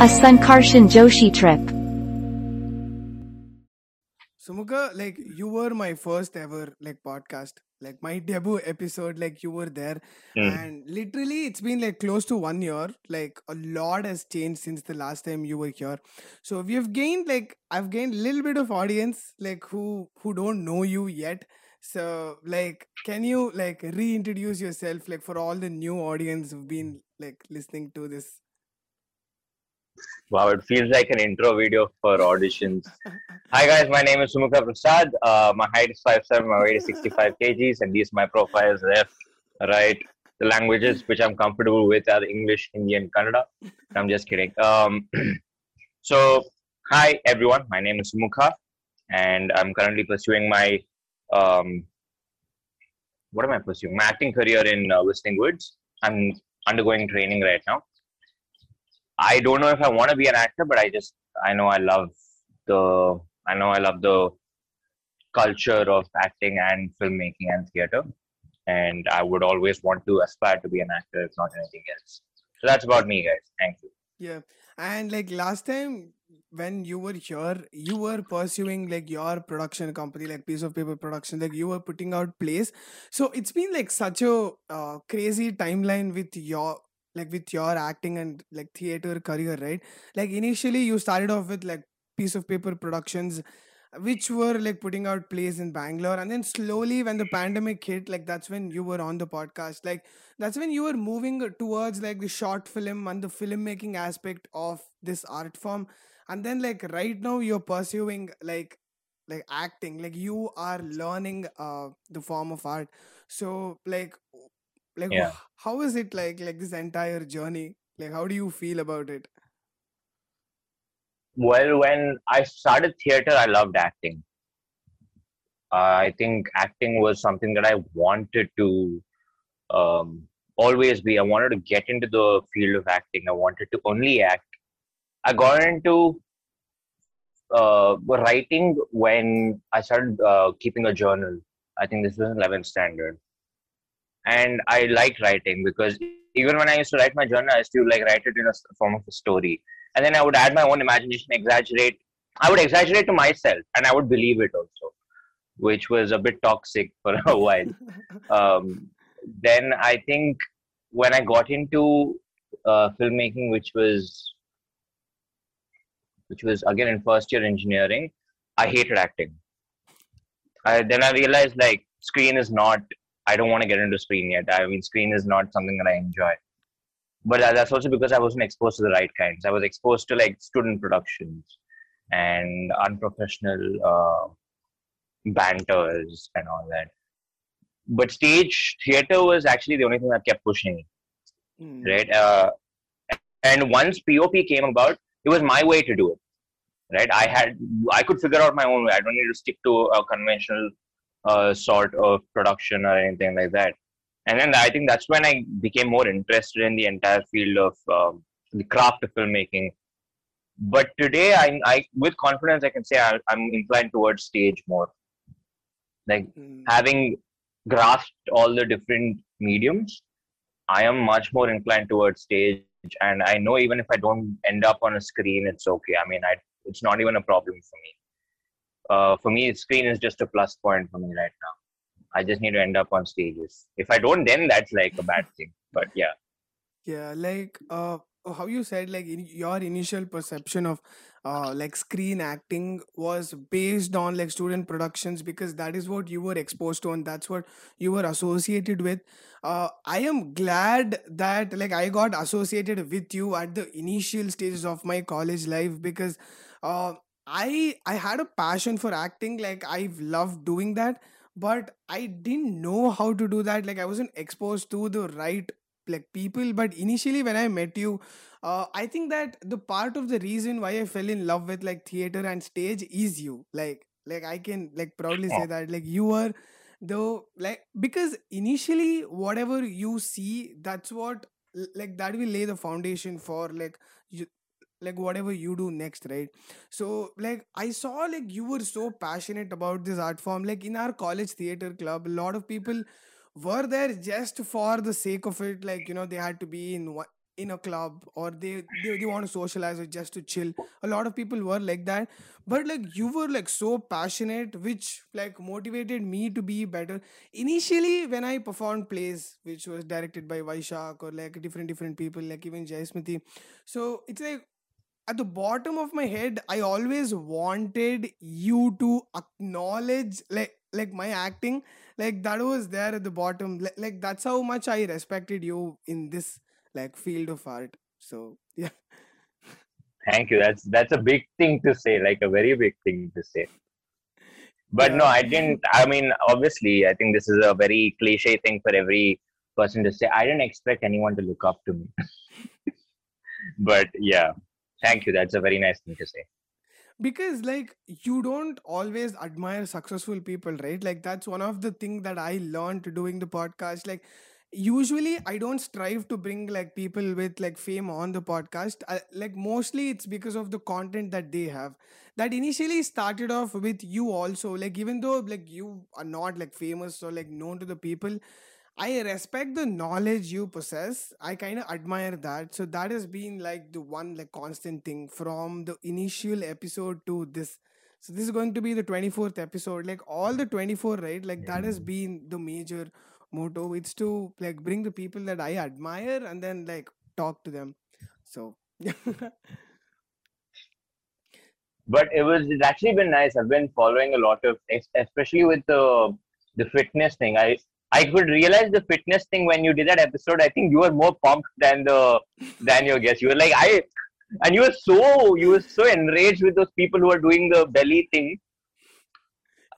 A Sankarshan Joshi trip. Sumukha, like you were my first ever like podcast, like my debut episode, like you were there, Mm. and literally it's been like close to one year. Like a lot has changed since the last time you were here. So we have gained like I've gained a little bit of audience, like who who don't know you yet. So like, can you like reintroduce yourself, like for all the new audience who've been like listening to this? Wow, it feels like an intro video for auditions. Hi guys, my name is Sumukha Prasad. Uh, my height is 5'7", my weight is 65 kgs, and these my profiles left, right. The languages which I'm comfortable with are English, Hindi, and Kannada. I'm just kidding. Um, so, hi everyone, my name is Sumukha, and I'm currently pursuing my um, what am I pursuing? My acting career in uh, Whistling Woods. I'm undergoing training right now. I don't know if I want to be an actor, but I just I know I love the I know I love the culture of acting and filmmaking and theater, and I would always want to aspire to be an actor, if not anything else. So that's about me, guys. Thank you. Yeah. And like last time when you were here, you were pursuing like your production company, like Piece of Paper Production, like you were putting out plays. So it's been like such a uh, crazy timeline with your like with your acting and like theater career, right? Like initially you started off with like Piece of Paper Productions which were like putting out plays in Bangalore and then slowly when the pandemic hit like that's when you were on the podcast. Like that's when you were moving towards like the short film and the filmmaking aspect of this art form. And then like right now you're pursuing like like acting. Like you are learning uh the form of art. So like like Yeah. how is it like like this entire journey like how do you feel about it Well, when I started theater, I loved acting. Uh, I think acting was something that I wanted to um, always be. I wanted to get into the field of acting. I wanted to only act. I got into uh, writing when I started uh, keeping a journal. I think this was in 11th standard. And I like writing because even when I used to write my journal, I used to like write it in a form of a story. And then I would add my own imagination, exaggerate. I would exaggerate to myself and I would believe it also, which was a bit toxic for a while um, then I think when I got into uh, filmmaking, which was which was again in first year engineering, I hated acting. I, then I realized like screen is not. I don't want to get into screen yet. I mean, screen is not something that I enjoy. But that's also because I wasn't exposed to the right kinds. I was exposed to like student productions and unprofessional uh, banters and all that but stage theater was actually the only thing that kept pushing me Mm. right uh, and once pop came about it was my way to do it right i had i could figure out my own way i don't need to stick to a conventional uh, sort of production or anything like that and then i think that's when i became more interested in the entire field of um, the craft of filmmaking but today I, I with confidence i can say I, i'm inclined towards stage more like Mm. having grasped all the different mediums, I am much more inclined towards stage. And I know even if I don't end up on a screen, it's okay. I mean, I, it's not even a problem for me. Uh, for me, screen is just a plus point for me right now. I just need to end up on stages. If I don't, then that's like a bad thing. But yeah, Yeah, like uh, how you said, like in your initial perception of uh, like screen acting was based on like student productions because that is what you were exposed to and that's what you were associated with. Uh, I am glad that like I got associated with you at the initial stages of my college life because uh, I I had a passion for acting. Like I've loved doing that, but I didn't know how to do that. Like I wasn't exposed to the right like people but initially when i met you uh, i think that the part of the reason why i fell in love with like theater and stage is you like like i can like proudly say that like you are the like because initially whatever you see that's what like that will lay the foundation for like you like whatever you do next right? So like i saw like you were so passionate about this art form. Like in our college theater club a lot of people were there just for the sake of it. Like you know they had to be in one in a club or they, they they want to socialize or just to chill. A lot of people were like that. But like you were like so passionate which like motivated me to be better. Initially when i performed plays which was directed by vaishak or like different different people like even Jayasmruti so it's like at the bottom of my head i always wanted you to acknowledge like like my acting like that was there at the bottom like, like that's how much i respected you in this like field of art so yeah Thank you. That's that's a big thing to say, like a very big thing to say. But no, I didn't. I mean, obviously, I think this is a very cliche thing for every person to say. I didn't expect anyone to look up to me. But yeah, thank you. That's a very nice thing to say. because like you don't always admire successful people right? Like that's one of the things that i learned doing the podcast. Like usually i don't strive to bring like people with like fame on the podcast. I, like mostly it's because of the content that they have. That initially started off with you also. Like even though like you are not like famous or like known to the people I respect the knowledge you possess. I kind of admire that. So that has been like the one like constant thing from the initial episode to this. So this is going to be the 24th episode. Like all the 24, right? Like that has Mm. been the major motto. It's to like bring the people that I admire and then like talk to them. So. But it was it's actually been nice. I've been following a lot of, especially with the the fitness thing. I I could realize the fitness thing when you did that episode. I think you were more pumped than the than your guest. You were like I, and you were so you were so enraged with those people who are doing the belly thing.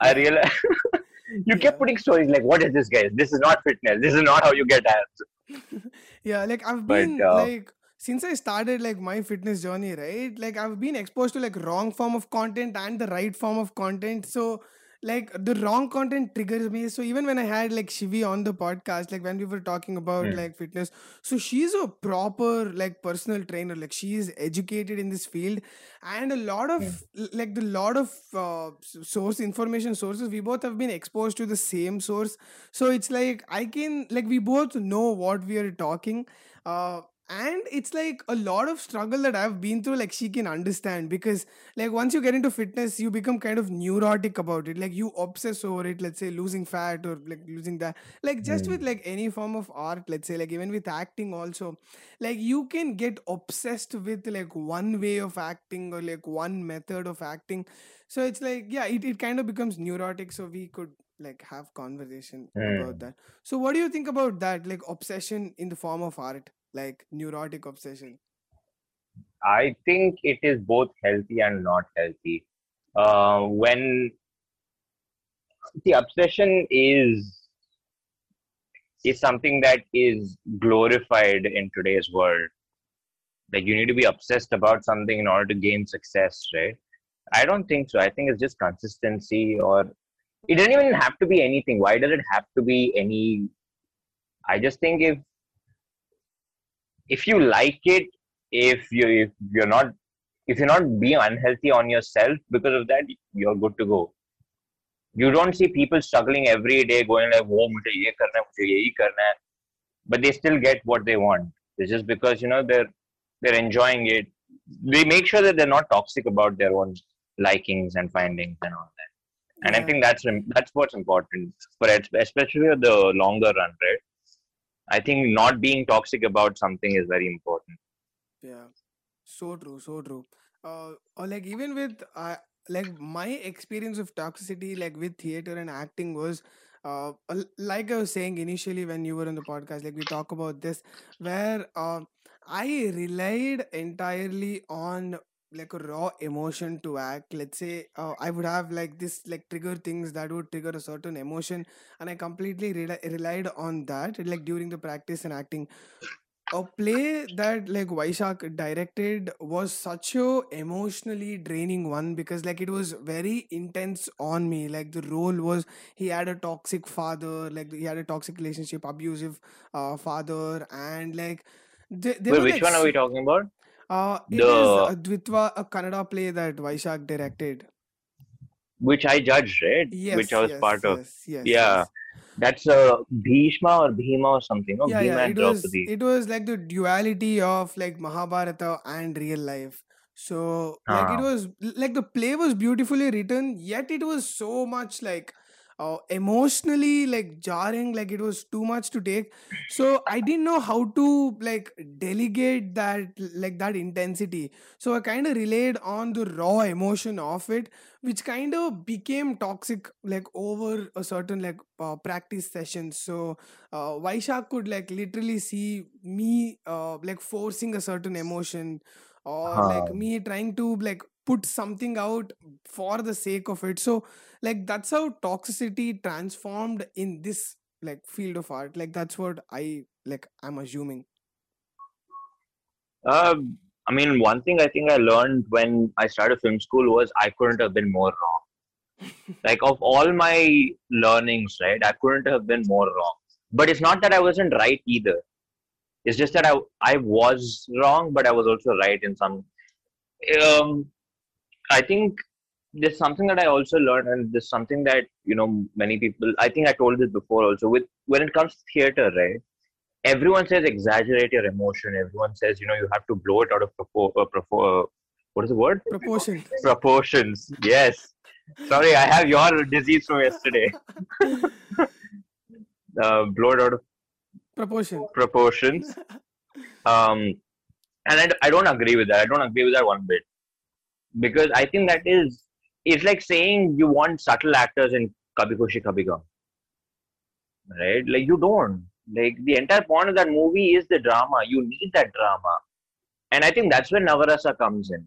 I yeah. realized you kept putting stories like, "What is this, guys? This is not fitness. This is not how you get abs." yeah like i've But been uh, like since i started like my fitness journey right like i've been exposed to like wrong form of content and the right form of content so like the wrong content triggers me. So even when i had like shivi on the podcast like when we were talking about hmm, like fitness so she's a proper like personal trainer. Like she is educated in this field. And a lot of hmm, like the lot of uh, source information sources we both have been exposed to the same source. So it's like i can like we both know what we are talking. Uh and it's like a lot of struggle that i've been through like she can understand because like once you get into fitness you become kind of neurotic about it. Like you obsess over it let's say losing fat or like losing that. Like just with hmm, like any form of art let's say like even with acting also like you can get obsessed with like one way of acting or like one method of acting. So it's like yeah it, it kind of becomes neurotic. So we could like have conversation about hmm. that. So what do you think about that like obsession in the form of art like neurotic obsession I think it is both healthy and not healthy. Uh, when the obsession is is something that is glorified in today's world. Like you need to be obsessed about something in order to gain success, right? I don't think so. I think it's just consistency, or it doesn't even have to be anything. Why does it have to be any? I just think if if you like it if you if you're not if you're not being unhealthy on yourself because of that you're good to go. You don't see people struggling every day going like oh mujhe ye but they still get what they want. It's just because you know they're they're enjoying it. They make sure that they're not toxic about their own likings and findings and all that. And yeah. i think that's that's what's important for especially the longer run right? I think not being toxic about something is very important. Yeah, so true, so true. Uh, or like even with uh, like my experience of toxicity, like with theater and acting was, uh, like I was saying initially when you were on the podcast, like we talk about this, where uh, I relied entirely on like a raw emotion to act. Let's say uh, I would have like this like trigger things that would trigger a certain emotion, and I completely reli- relied on that like during the practice and acting a play that like Vaishak directed was such a emotionally draining one because like it was very intense on me. Like the role was he had a toxic father, like he had a toxic relationship, abusive uh, father, and like there, there Wait, were which like one are we talking about? Uh it is The uh, Dvitva, a Kannada play that Vaishak directed. which I judged, right? Which Yes, I was yes, part of. yes, yes, Yeah. That's uh, Bhishma or Bhima or something. No, yeah Bhima yeah and it was Draupadi. it was like the duality of like mahabharata and real life so like it Ah, was like the play was beautifully written yet it was so much like uh, emotionally like jarring like it was too much to take. So i didn't know how to like delegate that like that intensity. So i kind of relied on the raw emotion of it which kind of became toxic like over a certain like uh, practice session so uh, Vaishak could like literally see me uh, like forcing a certain emotion or like huh. me trying to like put something out for the sake of it. So like that's how toxicity transformed in this like field of art. Like that's what I like I'm assuming. Um, I mean, one thing I think I learned when I started film school was I couldn't have been more wrong. Like of all my learnings, right, I couldn't have been more wrong. But it's not that I wasn't right either. It's just that I I was wrong, but I was also right in some. Um, I think there's something that I also learned, and there's something that you know many people. I think I told this before also. With when it comes to theater, right? Everyone says exaggerate your emotion. Everyone says you know you have to blow it out of propo- uh, propo- uh, what is the word? Proportion. Proportions. Yes. Sorry, I have your disease from yesterday. Uh, blow it out of Proportion. proportions. Um, and I, I don't agree with that. I don't agree with that one bit because I think that is it's like saying you want subtle actors in Kabhi Khushi Kabhie Gham, right? Like you don't. Like the entire point of that movie is the drama. You need that drama, and I think that's where Navarasa comes in.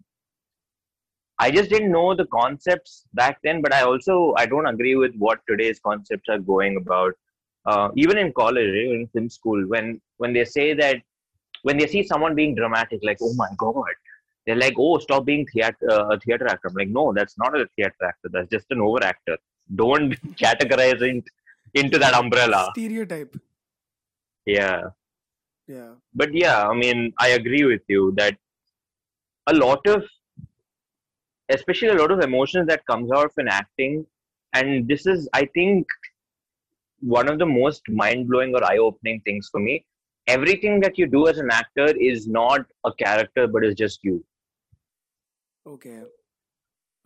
I just didn't know the concepts back then, but I also I don't agree with what today's concepts are going about. Uh, even in college, eh, in film school, when when they say that when they see someone being dramatic, like oh my god, they're like oh stop being theater uh, a theater actor. I'm like no, that's not a theater actor. That's just an over actor. Don't categorize it into that umbrella. Stereotype. Yeah, Yeah. but yeah, I mean I agree with you that a lot of especially a lot of emotions that comes out in acting and this is i think one of the most mind-blowing or eye-opening things for me everything that you do as an actor is not a character but is just you Okay.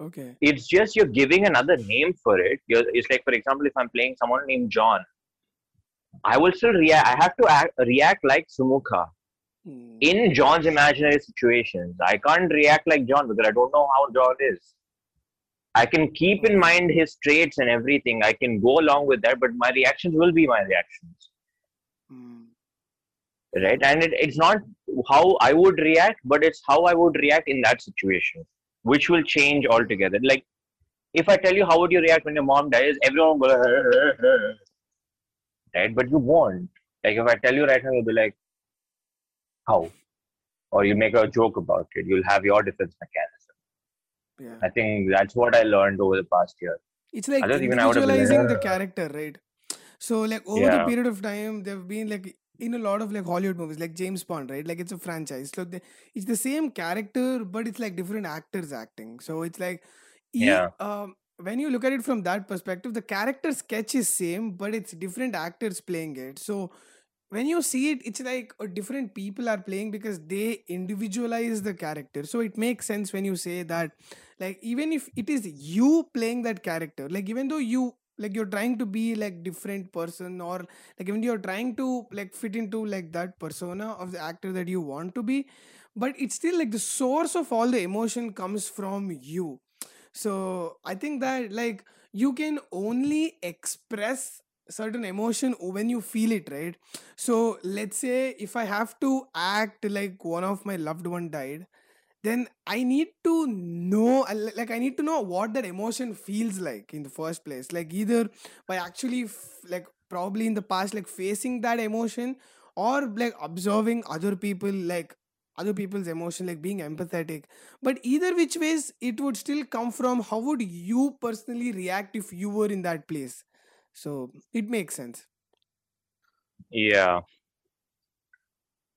Okay. it's just you're giving another name for it you're, it's like for example if i'm playing someone named john i will still react i have to act, react like sumukha Hmm. in john's imaginary situations i can't react like john because i don't know how john is I can keep in mind his traits and everything. I can go along with that, but my reactions will be my reactions, Hmm. Right? And it, it's not how I would react, but it's how I would react in that situation, which will change altogether. Like, if I tell you how would you react when your mom dies, everyone will go, right? But you won't. Like, if I tell you right now, you'll be like, how? Or you make a joke about it. You'll have your defense mechanism. Yeah. I think that's what I learned over the past year. It's like Otherwise, even I would have been like, individualizing the character, right? So like over the period of time, they've been like in a lot of like Hollywood movies, like James Bond, right? Like it's a franchise. So they, it's the same character, but it's like different actors acting. So it's like, Yeah. um, when you look at it from that perspective, the character sketch is same, but it's different actors playing it. So when you see it, it's like a different people are playing because they individualize the character. So it makes sense when you say that, like even if it is you playing that character, like even though you like you're trying to be like different person or like even you're trying to like fit into like that persona of the actor that you want to be but it's still like the source of all the emotion comes from you. So i think that like you can only express certain emotion when you feel it right? So let's say if i have to act like one of my loved one died then i need to know uh, like i need to know what that emotion feels like in the first place. Like either by actually f- like probably in the past like facing that emotion or like observing other people like other people's emotion like being empathetic. But either which ways it would still come from how would you personally react if you were in that place. So it makes sense. Yeah.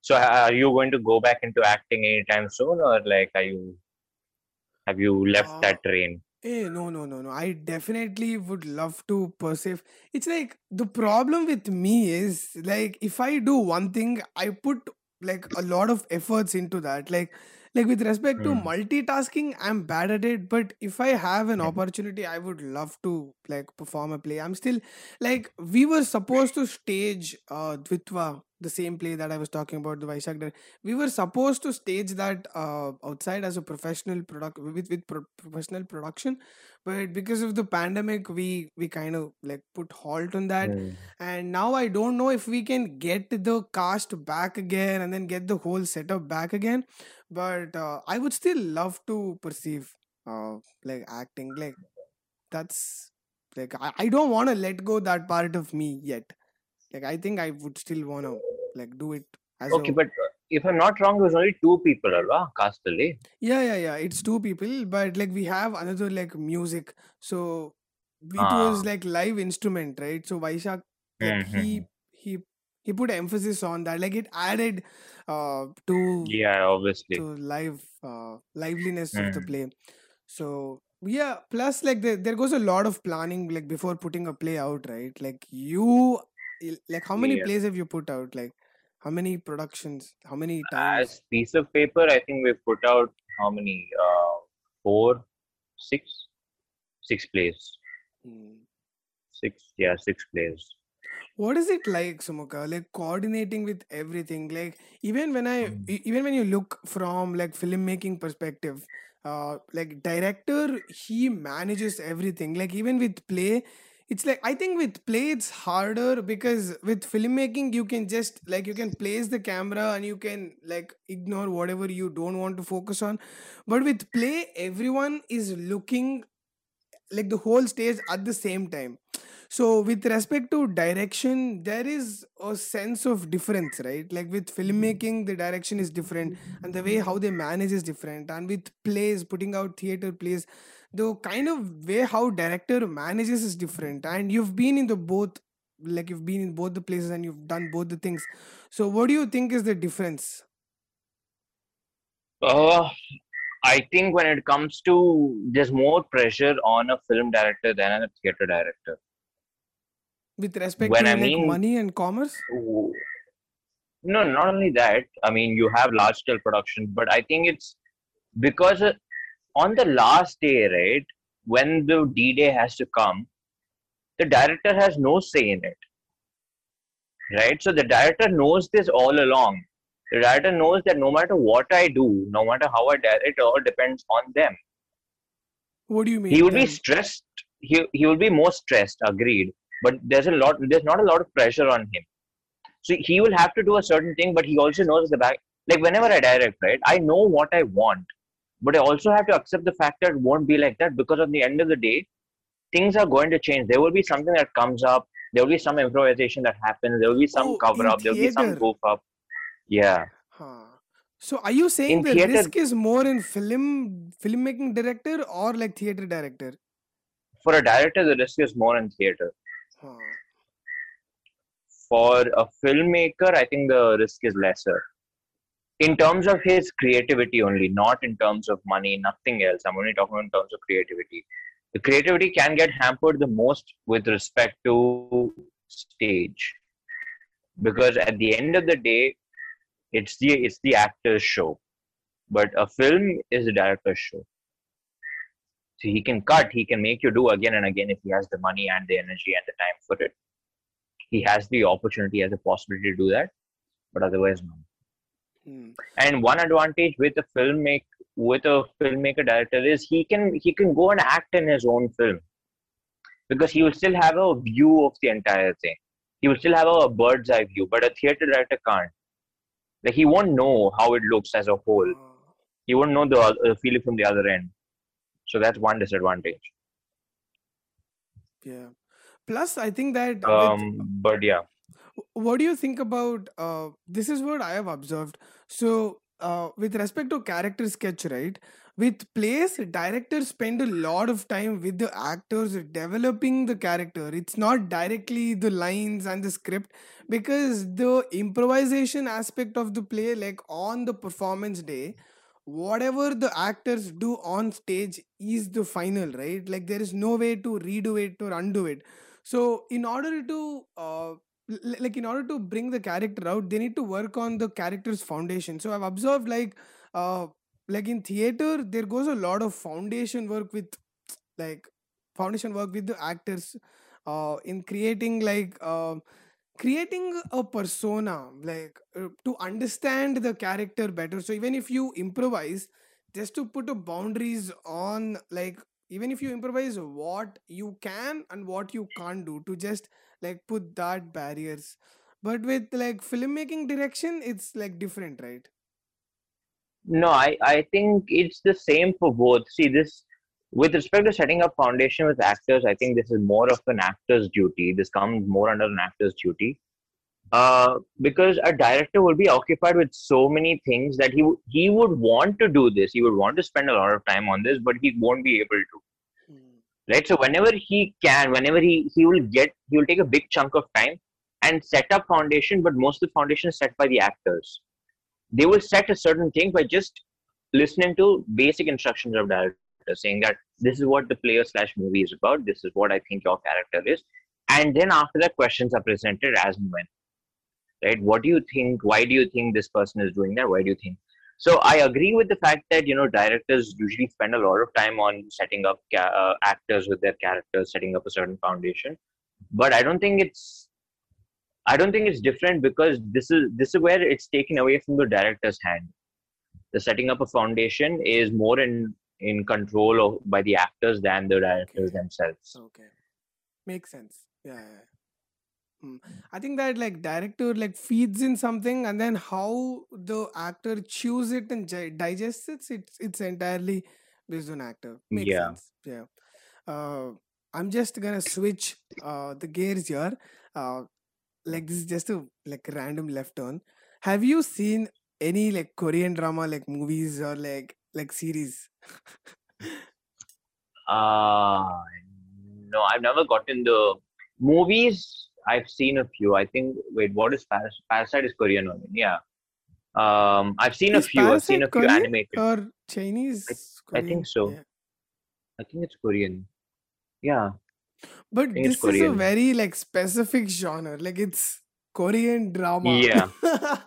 So are you going to go back into acting anytime soon, or like are you have you left uh, that train? Eh, no, no, no, no. I definitely would love to perceive. It's like the problem with me is like if I do one thing, I put like a lot of efforts into that. Like, like with respect to Hmm. multitasking, I'm bad at it. But if I have an Hmm. opportunity, I would love to like perform a play. I'm still like we were supposed to stage uh Dvitva, the same play that I was talking about, the Vaishak. We were supposed to stage that uh outside as a professional product with with pro- professional production but because of the pandemic we we kind of like put halt on that Hmm. and now i don't know if we can get the cast back again and then get the whole setup back again but uh, i would still love to perceive uh like acting like that's like i, I don't want to let go that part of me yet like i think i would still want to like do it as Okay, a but uh, if I'm not wrong, there was only two people, alva, Castally. Yeah, yeah, yeah. It's two people, but like we have another like music. So it was Ah. like live instrument, right? So Vaishak, like Mm-hmm. he he he put emphasis on that. Like it added uh to Yeah, obviously. to live uh liveliness of the Mm. play. So yeah, plus like there, there goes a lot of planning like before putting a play out, right? Like you like how many Yeah. plays have you put out? Like how many productions? How many times? As piece of paper, I think we've put out how many? Uh, four, six, six plays. Hmm. Six, yeah, six plays. What is it like, Sumukha? Like coordinating with everything. Like even when I, Mm. e- even when you look from like filmmaking perspective, uh, like director, he manages everything. Like even with play, it's like I think with play it's harder because with filmmaking you can just like you can place the camera and you can like ignore whatever you don't want to focus on. But with play, everyone is looking like the whole stage at the same time. So with respect to direction there is a sense of difference right? Like with filmmaking the direction is different and the way how they manage is different. And with plays putting out theater plays the kind of way how director manages is different and you've been in the both like you've been in both the places and you've done both the things so what do you think is the difference Uh, I think when it comes to there's more pressure on a film director than a theater director. with respect When to I like mean- money and commerce No, not only that. I mean, you have large scale production but I think it's because on the last day, right, when the D Day has to come, the director has no say in it, right? So the director knows this all along. The director knows that no matter what I do, no matter how I direct, it all depends on them. what do you mean He will be stressed. He he will be more stressed. Agreed. But there's a lot. There's not a lot of pressure on him. So he will have to do a certain thing, but he also knows the back. Like whenever I direct, right, I know what I want, but I also have to accept the fact that it won't be like that because at the end of the day, things are going to change. There will be something that comes up. There will be some improvisation that happens. There will be some Oh, cover up. There will be some goof up. Yeah. Huh. So are you saying In the theater- risk is more in film filmmaking director or like theater director? For a director, the risk is more in theater. Huh. For a filmmaker, I think the risk is lesser. In terms of his creativity only, not in terms of money, nothing else. I'm only talking in terms of creativity. The creativity can get hampered the most with respect to stage. Because at the end of the day, it's the it's the actor's show. But a film is the director's show. So he can cut, he can make you do again and again if he has the money and the energy and the time for it he has the opportunity, has the possibility to do that, but otherwise no. And one advantage with a filmmaker with a filmmaker director is he can he can go and act in his own film because he will still have a view of the entire thing. He will still have a bird's eye view, but a theater director can't. Like he won't know how it looks as a whole. Uh, He won't know the uh, feeling from the other end. So that's one disadvantage. yeah. Plus, I think that with, Um, but yeah. What do you think about uh, this is what i have observed. So uh, with respect to character sketch right with plays directors spend a lot of time with the actors developing the character. It's not directly the lines and the script because the improvisation aspect of the play like on the performance day whatever the actors do on stage is the final right? Like there is no way to redo it or undo it. So in order to uh, like in order to bring the character out they need to work on the character's foundation. So i've observed like uh like in theater there goes a lot of foundation work with like foundation work with the actors uh in creating like uh, creating a persona like uh, to understand the character better. So even if you improvise just to put a boundaries on like even if you improvise what you can and what you can't do to just like put that barriers but with like filmmaking direction it's like different right No, I, I think it's the same for both. See, this with respect to setting up foundation with actors, I think this is more of an actor's duty. This comes more under an actor's duty. Uh, because a director will be occupied with so many things that he w- he would want to do this. He would want to spend a lot of time on this, but he won't be able to. Right. So whenever he can, whenever he he will get, he will take a big chunk of time and set up foundation. But most of the foundation is set by the actors they will set a certain thing by just listening to basic instructions of director saying that this is what the player slash movie is about this is what i think your character is and then after that questions are presented as and when right what do you think why do you think this person is doing that why do you think so i agree with the fact that you know directors usually spend a lot of time on setting up ca- uh, actors with their characters setting up a certain foundation but i don't think it's I don't think it's different because this is this is where it's taken away from the director's hand. The setting up a foundation is more in in control of by the actors than the directors Okay. themselves. okay makes sense yeah, yeah. I think that like director like feeds in something and then how the actor chews it and gi- digests it, it's it's entirely based on actor. Makes Yeah. sense. Yeah. Uh, I'm just gonna switch uh, the gears here. Uh, like this is just a like random left turn. Have you seen any like Korean drama like movies or like like series? Uh no, I've never gotten the movies. I've seen a few. I think wait, what is Paras- Parasite is Korean only. Yeah. Um I've seen a Is few. I've seen a Parasite few Korean animated. or Chinese? I think so. Yeah. I think it's Korean. Yeah. But this is a very like specific genre. Like it's Korean drama. Yeah.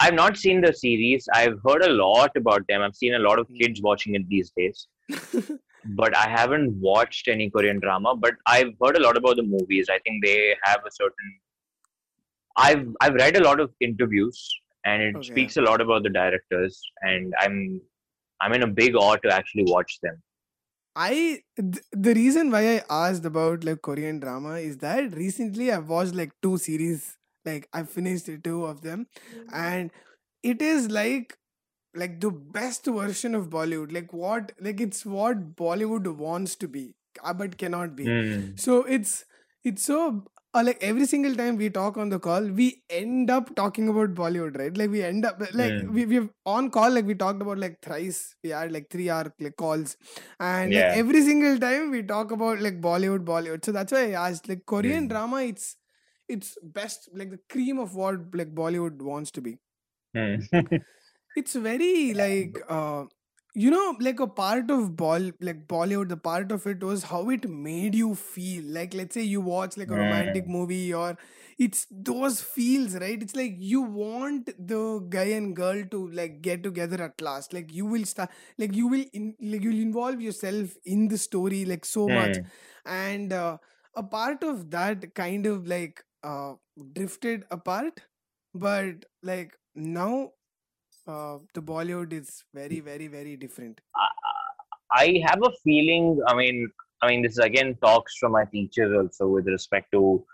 I've not seen the series. I've heard a lot about them. I've seen a lot of kids watching it these days. But I haven't watched any Korean drama. But I've heard a lot about the movies. I think they have a certain. I've I've read a lot of interviews, and it Okay. speaks a lot about the directors. And I'm I'm in a big awe to actually watch them. I th- the reason why I asked about like Korean drama is that recently I've watched like two series. Like I finished the two of them, mm-hmm. and it is like like the best version of Bollywood. Like what like it's what Bollywood wants to be, uh, but cannot be. Hmm. So it's it's so uh, like every single time we talk on the call, we end up talking about Bollywood, right? Like we end up like Mm. we we've on call like we talked about like thrice. We had like three hour like calls, and like, every single time we talk about like Bollywood, Bollywood. So that's why I asked like Korean Mm. drama. It's it's best like the cream of what like Bollywood wants to be Hmm. it's very like uh you know like a part of ball like bollywood the part of it was how it made you feel. Like let's say you watch like a romantic Mm. movie or it's those feels right? It's like you want the guy and girl to like get together at last. Like you will start like you will in like you'll involve yourself in the story like so much. Hmm. and uh, a part of that kind of like uh drifted apart. But like now uh the bollywood is very very very different I have a feeling. I mean, I mean, this is again talks from my teachers also with respect to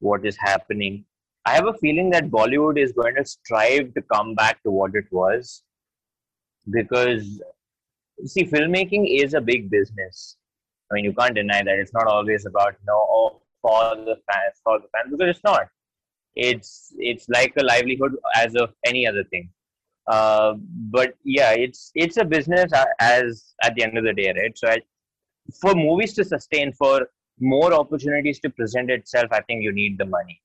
what is happening. I have a feeling that Bollywood is going to strive to come back to what it was, because see, filmmaking is a big business. I mean, you can't deny that it's not always about no oh, for the fans for the fans because it's not. It's it's like a livelihood as of any other thing uh, but yeah, it's it's a business as at the end of the day, right? So I, for movies to sustain, for more opportunities to present itself, I think you need the money,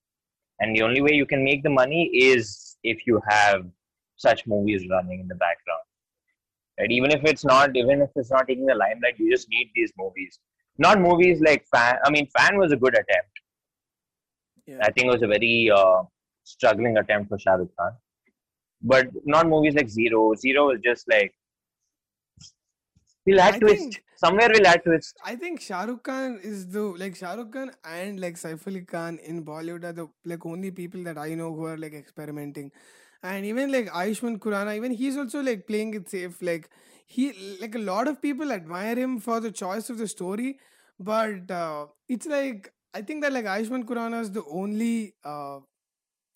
and the only way you can make the money is if you have such movies running in the background. Right? Even if it's not, even if it's not taking the limelight, you just need these movies. Not movies like Fan. I mean, Fan was a good attempt. Yeah. I think it was a very uh, struggling attempt for Shah Rukh Khan. But not movies like Zero. Zero was just like we'll add I twist. think- Somewhere we'll add twist. I think Shah Rukh Khan is the like Shah Rukh Khan and like Saif Ali Khan in Bollywood are the like only people that I know who are like experimenting, and even like Ayushmann Khurrana, even he's also like playing it safe. Like he like a lot of people admire him for the choice of the story, but uh, it's like I think that like Ayushmann Khurrana is the only uh,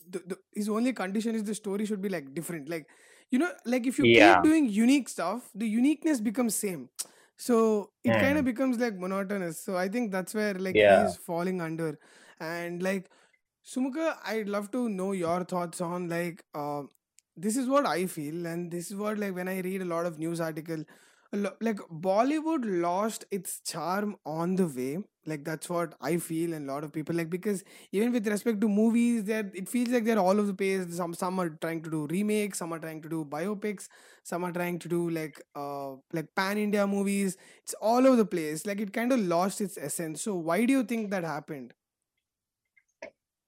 the, the his only condition is the story should be like different. Like you know, like if you Yeah. keep doing unique stuff, the uniqueness becomes same so it kind Hmm. of becomes like monotonous so i think that's where like Yeah. he's falling under and like Sumukha i'd love to know your thoughts on like uh, this is what i feel and this is what like when i read a lot of news article like bollywood lost its charm on the way. Like that's what i feel and a lot of people like because even with respect to movies that it feels like they're all over the place. Some some are trying to do remakes some are trying to do biopics some are trying to do like uh like pan india movies. It's all over the place. Like it kind of lost its essence. So why do you think that happened?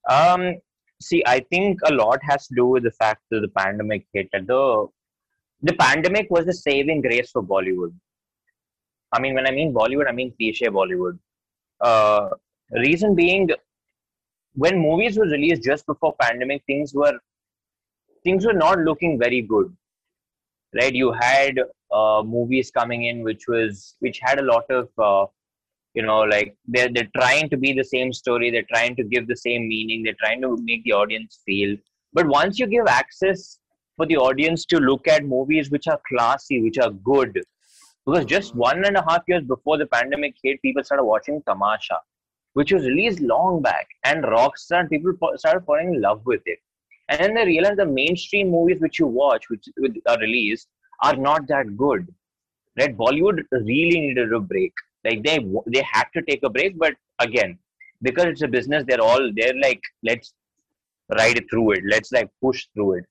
Um, see, I think a lot has to do with the fact that the pandemic hit. And the the pandemic was the saving grace for Bollywood. I mean, when I mean Bollywood, I mean cliche Bollywood. Uh, reason being, when movies were released just before pandemic, things were things were not looking very good. Right? You had uh, movies coming in which was which had a lot of uh, you know like they're they're trying to be the same story they're trying to give the same meaning they're trying to make the audience feel but once you give access for the audience to look at movies which are classy which are good. Because just one and a half years before the pandemic hit people started watching tamasha which was released long back and rockstar and people started falling in love with it. And then they realized the mainstream movies which you watch which are released are not that good. Right? Bollywood really needed a break. Like they they had to take a break but again because it's a business they're all they're like let's ride through it. Let's like push through it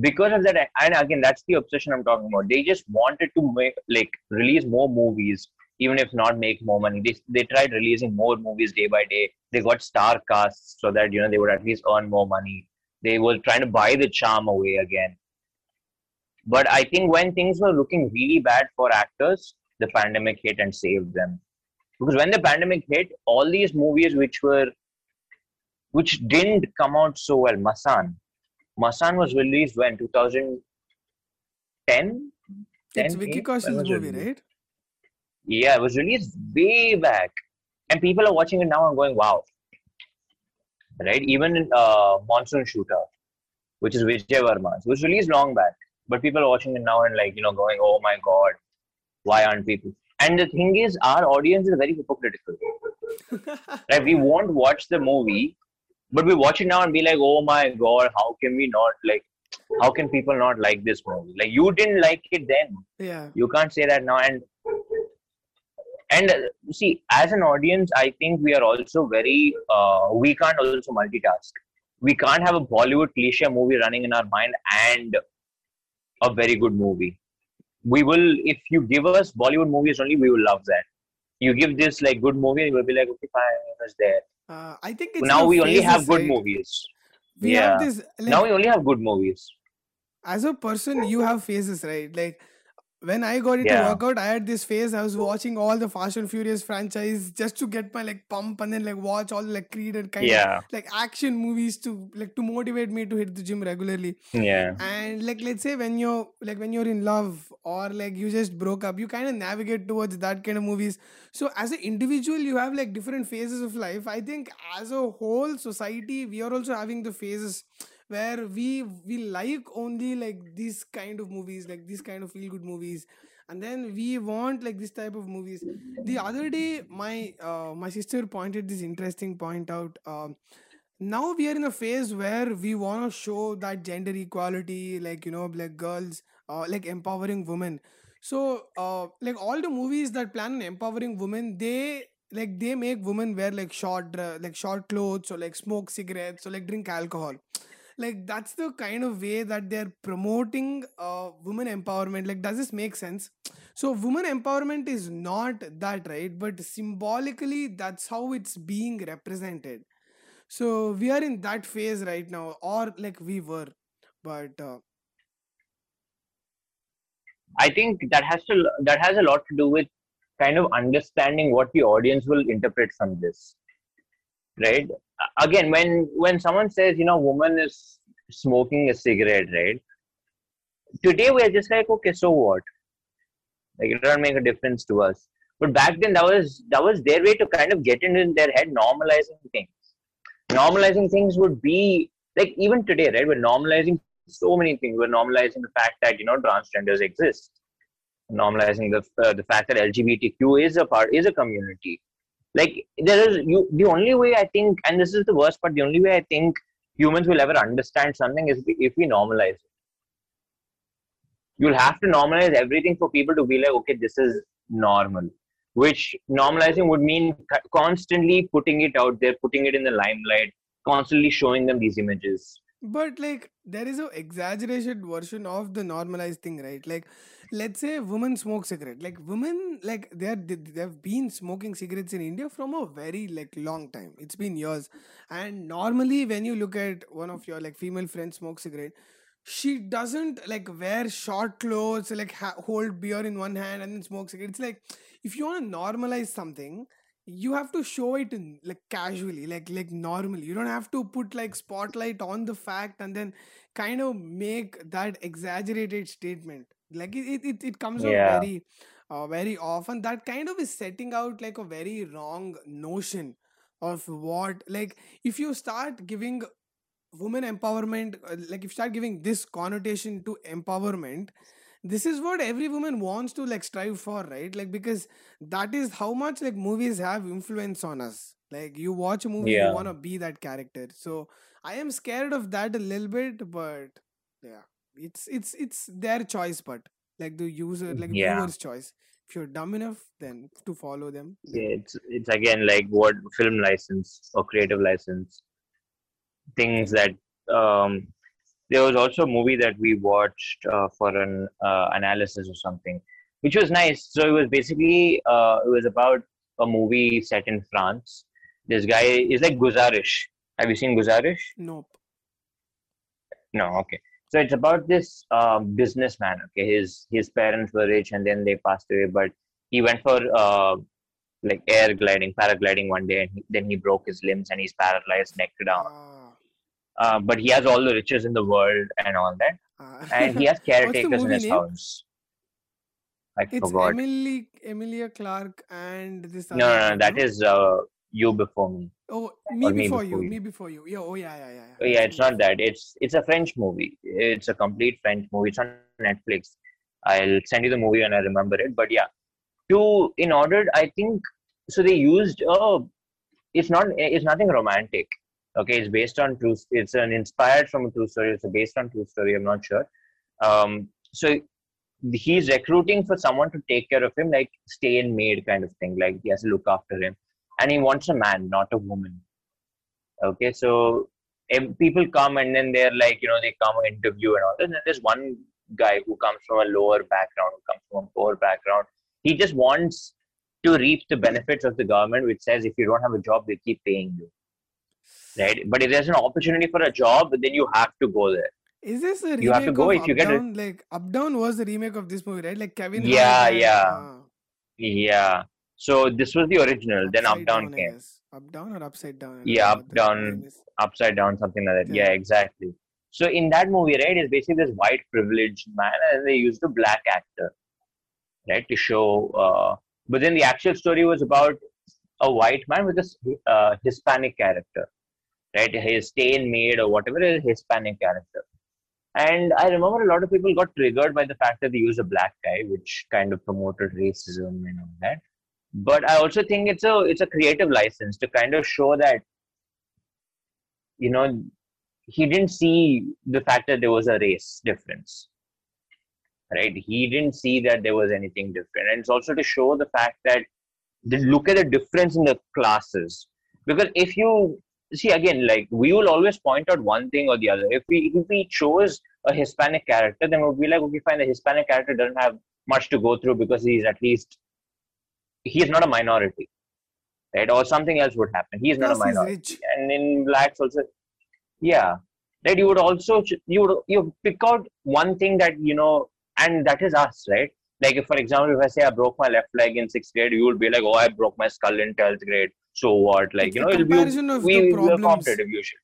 because of that and again that's the obsession i'm talking about. They just wanted to make like release more movies even if not make more money. They, they tried releasing more movies day by day. They got star casts so that you know they would at least earn more money. They were trying to buy the charm away again. But i think when things were looking really bad for actors the pandemic hit and saved them. Because when the pandemic hit all these movies which were which didn't come out so well Masaan Masaan was released when? 2010 it's 10, vicky Kaushal's movie released? right? Yeah it was released way back. And people are watching it now and going wow. Right? Even in uh, Monsoon Shootout which is vijay Varma's, was released long back. But people are watching it now and like you know going oh my god why aren't people and the thing is our audience is very hypocritical. Right? We won't watch the movie but we watch it now and be like oh my god how can we not like how can people not like this movie? Like you didn't like it then. Yeah. You can't say that now. And and uh, see as an audience i think we are also very uh, we can't also multitask. We can't have a bollywood cliche movie running in our mind and a very good movie. We will if you give us bollywood movies only we will love that. You give this like good movie we'll be like okay fine it was there uh, i think it's now we only have good right? movies. We yeah. have this like, now we only have good movies. As a person you have phases right? Like when I got into Yeah. workout, I had this phase. I was watching all the Fast and Furious franchise just to get my like pump and then like watch all the like Creed and kind yeah of like action movies to like to motivate me to hit the gym regularly. yeah And like let's say when you're like when you're in love or like you just broke up, you kind of navigate towards that kind of movies. So as an individual, you have like different phases of life. I think as a whole society, we are also having the phases where we we like only like these kind of movies like these kind of feel good movies. And then we want like this type of movies. The other day my uh, my sister pointed this interesting point out um, now we are in a phase where we want to show that gender equality like you know like girls uh, like empowering women. So uh, like all the movies that plan on empowering women they like they make women wear like short dre- like short clothes or like smoke cigarettes or like drink alcohol like that's the kind of way that they're promoting uh, women empowerment. Like does this make sense? So women empowerment is not that right? But symbolically that's how it's being represented. So we are in that phase right now or like we were. But uh, I think that has to that has a lot to do with kind of understanding what the audience will interpret from this, right? Again, when when someone says you know woman is smoking a cigarette, right? Today we are just like okay, so what? Like it doesn't make a difference to us. But back then that was that was their way to kind of get into their head normalizing things. Normalizing things would be like even today, right? We're normalizing so many things. We're normalizing the fact that you know transgenders exist, normalizing the uh, the fact that LGBTQ is a part is a community. Like there is you the only way I think, and this is the worst part. The only way I think humans will ever understand something is if we normalize it. You'll have to normalize everything for people to be like, okay, this is normal. Which normalizing would mean constantly putting it out there, putting it in the limelight, constantly showing them these images but like there is a exaggerated version of the normalized thing right like let's say women smoke cigarette like women like they're they've been smoking cigarettes in india from a very like long time. It's been years. And normally when you look at one of your like female friends smoke cigarette she doesn't like wear short clothes like ha- hold beer in one hand and then smoke cigarette. It's like if you want to normalize something you have to show it in like casually like like normally you don't have to put like spotlight on the fact and then kind of make that exaggerated statement like it it, it comes yeah. out very uh, very often. That kind of is setting out like a very wrong notion of what like if you start giving women empowerment uh, like if you start giving this connotation to empowerment this is what every woman wants to like strive for right? Like because that is how much like movies have influence on us. Like you watch a movie you want to be that character. So i am scared of that a little bit but yeah it's it's it's their choice but like the user like yeah. viewer's choice. If you're dumb enough then to follow them Yeah, it's it's again like what film license or creative license things that um there was also a movie that we watched uh, for an uh, analysis or something which was nice. So it was basically uh, it was about a movie set in france. This guy is like guzaarish. Have you seen guzaarish? Nope. No okay so it's about this um, businessman okay? His his parents were rich and then they passed away but he went for uh, like air gliding paragliding one day and he, then he broke his limbs and he's paralyzed neck down. Ah, uh, but he has all the riches in the world and all that. Ah. and he has caretakers in his name? house. I it's forgot. Emily emilia clarke and this no no, no no is uh, you before me Oh, me me before before you, you me before you. Yeah, oh yeah, yeah, yeah, Oh, yeah. yeah It's not that. It's it's a french movie. It's a complete french movie. It's on netflix. I'll send you the movie when i remember it but yeah. To in order i think so they used uh it's not it's nothing romantic okay? It's based on true it's an inspired from a true story. It's based on true story i'm not sure. Um so he's recruiting for someone to take care of him like stay and maid kind of thing like he has to look after him and he wants a man not a woman. Okay so people come and then they're like you know they come interview and all this. and then there's one guy who comes from a lower background who comes from a poor background. He just wants to reap the benefits of the government which says if you don't have a job they keep paying you. Right? But if there's an opportunity for a job then you have to go there. Is this a you have to remake go of if you get it Down? Like Up Down was the remake of this movie, right? Like Kevin yeah yeah uh, yeah so this was the original then up down Down, came. Up Down or Upside Down? Yeah up down upside down something like that Yeah. yeah exactly so in that movie right is basically this white privileged man and they used a black actor right to show uh, but then the actual story was about a white man with a uh, hispanic character right his stay maid or whatever is a hispanic character and i remember a lot of people got triggered by the fact that they used a black guy which kind of promoted racism and all that but i also think it's a it's a creative license to kind of show that you know he didn't see the fact that there was a race difference right? He didn't see that there was anything different. And it's also to show the fact that look at the difference in the classes. Because if you see again, like we will always point out one thing or the other. If we if we chose a Hispanic character, then we'll be like, okay, fine, the Hispanic character doesn't have much to go through because he's at least he's not a minority, right? Or something else would happen. He's not Plus a minority, and in blacks also, yeah. Right, you would also you would you pick out one thing that you know, and that is us, right? Like if, for example, if I say I broke my left leg in sixth grade, you would be like, oh, I broke my skull in twelfth grade. So what? Like It's you know, it'll be we we competitive usually.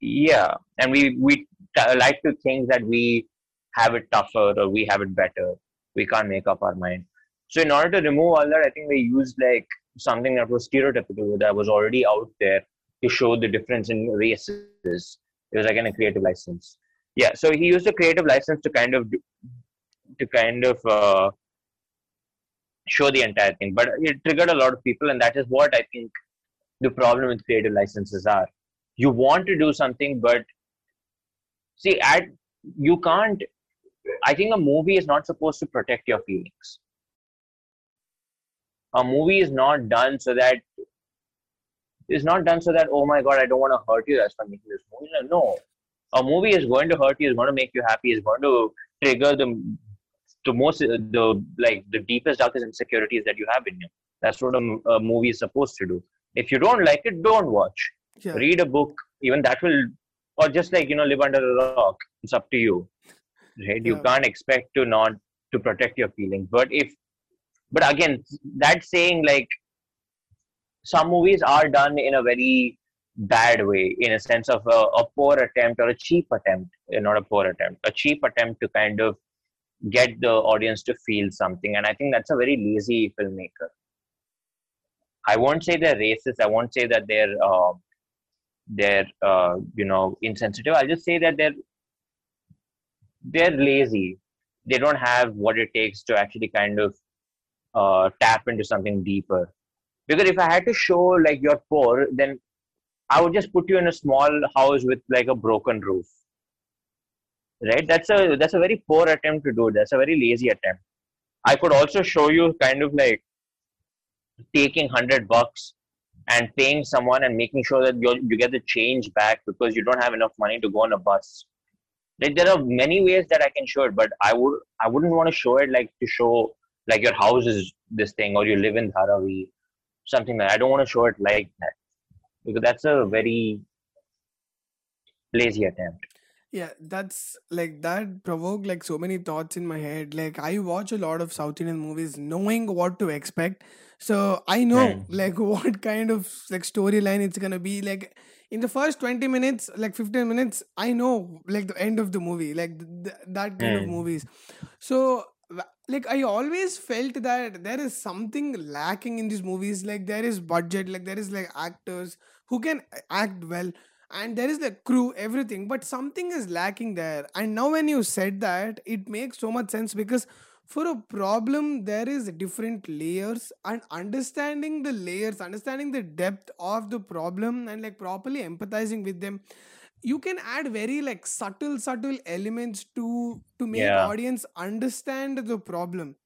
Yeah, and we we t- like to think that we have it tougher or we have it better. We can't make up our mind. So in order to remove all that, I think they used like something that was stereotypical that was already out there to show the difference in races. It was again a creative license. Yeah, so he used a creative license to kind of to kind of uh, show the entire thing, but it triggered a lot of people, and that is what I think the problem with creative licenses are. You want to do something, but see, at you can't. I think a movie is not supposed to protect your feelings. A movie is not done so that it's not done so that oh my god, I don't want to hurt you. That's why I'm making this movie. No, a movie is going to hurt you. Is going to make you happy. Is going to trigger the the most the like the deepest darkest insecurities that you have in you. That's what a movie is supposed to do. If you don't like it, don't watch. Yeah. Read a book. Even that will, or just like you know, live under a rock. It's up to you, right? You can't expect to not to protect your feelings. But if, but again, that saying like some movies are done in a very bad way, in a sense of a, a poor attempt or a cheap attempt, eh, not a poor attempt, a cheap attempt to kind of get the audience to feel something. And I think that's a very lazy filmmaker. I won't say they're racist. I won't say that they're uh, they're uh, you know insensitive. I'll just say that they're they're lazy. They don't have what it takes to actually kind of uh, tap into something deeper. Because if I had to show like you're poor, then I would just put you in a small house with like a broken roof. Right? That's a that's a very poor attempt to do. That's a very lazy attempt. I could also show you kind of like taking hundred bucks and paying someone and making sure that you you get the change back because you don't have enough money to go on a bus. Like there are many ways that I can show it, but I would I wouldn't want to show it like to show like your house is this thing or you live in Dharavi, something like I don't want to show it like that because that's a very lazy attempt. Yeah, that's like that provoked like so many thoughts in my head. Like I watch a lot of South Indian movies knowing what to expect. So I know Hmm. like what kind of like storyline it's gonna be. Like in the first 20 minutes, like 15 minutes, I know like the end of the movie, like th- th- that kind of Hmm. movies. So like I always felt that there is something lacking in these movies. Like there is budget, like there is like actors who can uh, act well and there is the crew everything but something is lacking there and now when you said that it makes so much sense because for a problem there is different layers and understanding the layers understanding the depth of the problem and like properly empathizing with them you can add very like subtle subtle elements to to make Yeah. audience understand the problem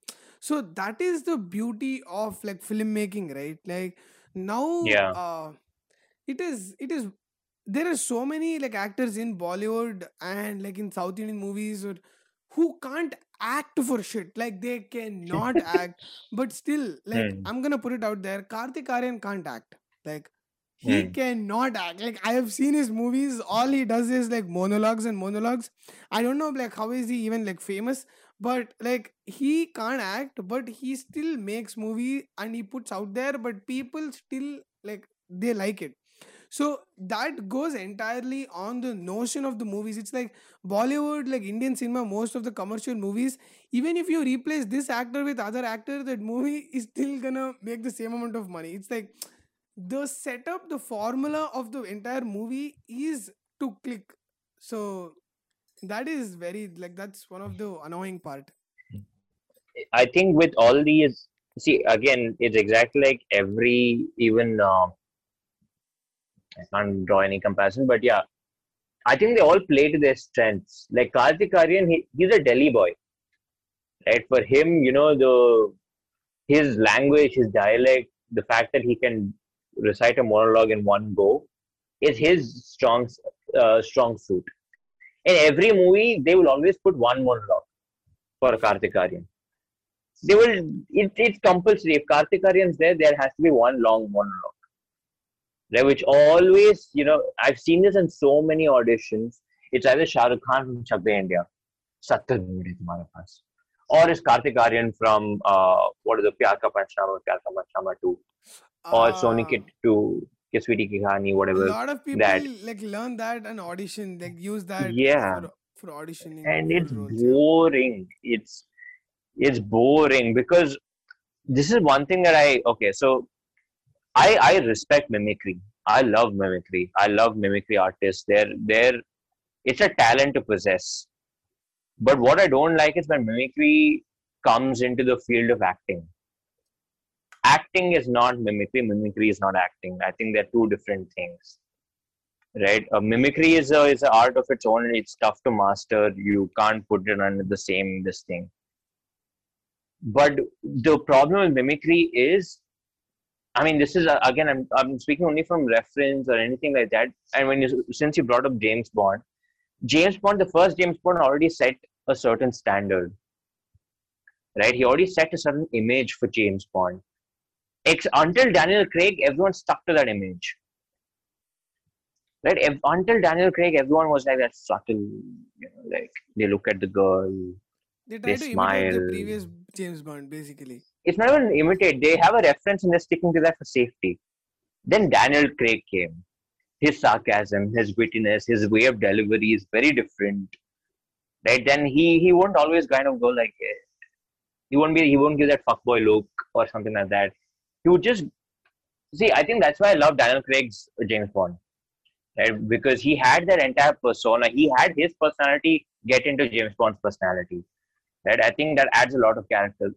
so that is the beauty of like filmmaking right like now Yeah. uh it is it is there are so many like actors in bollywood and like in south indian movies or who can't act for shit like they cannot act but still like Hmm. i'm gonna put it out there kartik aaryan can't act like he Hmm. cannot act. Like i have seen his movies. All he does is like monologues and monologues. I don't know like how is he even like famous? But like he can't act but he still makes movie and he puts out there but people still like they like it. So that goes entirely on the notion of the movies. It's like bollywood like indian cinema most of the commercial movies even if you replace this actor with other actor that movie is still gonna make the same amount of money. It's like the setup the formula of the entire movie is to click so that is very like that's one of the annoying part I think with all these, see again, it's exactly like every even. Uh, I can't draw any comparison, but yeah, I think they all play to their strengths. Like Kartik Aaryan, he, he's a Delhi boy, right? For him, you know the his language, his dialect, the fact that he can recite a monologue in one go is his strong uh, strong suit. In every movie, they will always put one monologue for Kartik Aaryan. They will it, it's compulsory. If Kartik Aaryan's there, there has to be one long monologue. Right, which always, you know, I've seen this in so many auditions. It's either Shah Rukh Khan from Chakde India, सत्तर minute है तुम्हारे पास और इस Kartik Aaryan from what is the Pyaar Ka or Sony Ah, Kid 2 Kiswiti Ki Kahani a whatever lot of people that like learn that and audition, like use that Yeah. for, for auditioning. and it's roles, boring. It's it's boring because this is one thing that I okay so I I respect mimicry. I love mimicry. I love mimicry artists. They're they're it's a talent to possess. But what I don't like is when mimicry comes into the field of acting acting is not mimicry mimicry is not acting. I think they're two different things right? Mimicry is a is an art of its own and it's tough to master. You can't put it under the same this thing. But the problem with mimicry is i mean this is uh, again I'm, I'm speaking only from reference or anything like that. And when you since you brought up james bond james bond the first james bond already set a certain standard right? He already set a certain image for james bond until Daniel Craig, everyone stuck to that image. Right? Ev- until Daniel Craig, everyone was like that subtle, you know, like they look at the girl. They try they to imitate the smile. previous James Bond, basically. It's not even imitate. They have a reference and they're sticking to that for safety. Then Daniel Craig came. His sarcasm, his wittiness, his way of delivery is very different. Right? Then he he won't always kind of go like eh, he won't be he won't give that fuckboy look or something like that. Would just see. I think that's why I love Daniel Craig's James Bond, right? Because he had that entire persona. He had his personality get into James Bond's personality, right? I think that adds a lot of character.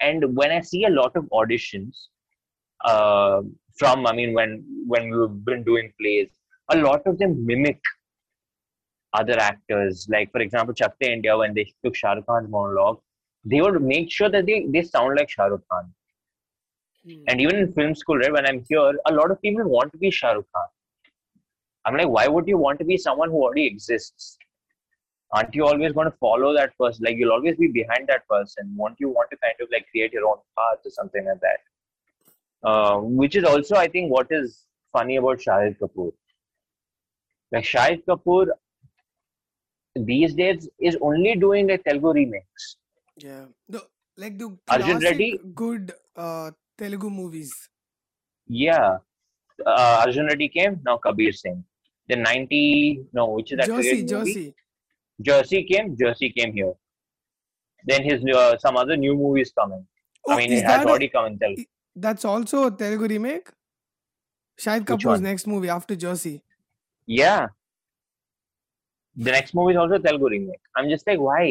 And when I see a lot of auditions uh, from, I mean, when when we've been doing plays, a lot of them mimic other actors. Like for example, Chakde India, when they took Shah Rukh Khan's monologue, they would make sure that they, they sound like Shah Rukh Khan. Hmm. And even in film school, right, when I'm here, a lot of people want to be Shah Rukh Khan. I'm like, why would you want to be someone who already exists? Aren't you always going to follow that person? Like, you'll always be behind that person. Won't you want to kind of like create your own path or something like that? Uh, which is also, I think, what is funny about Shahid Kapoor. Like, Shahid Kapoor these days is only doing like Telugu remakes. Yeah. The, like the Arjun classic Reddy? good uh, Telugu movies. Yeah. Uh, Arjun Reddy came, now Kabir Singh. The 90, no, which is that Jersey? Jersey. Jersey came, Jersey came here. Then his uh, some other new movies coming. Oh, I mean, it has that a- already come in Telugu. that's also a Telugu remake? Shahid Kapoor's next movie after Jersey. Yeah. The next movie is also a Telugu remake. I'm just like, why?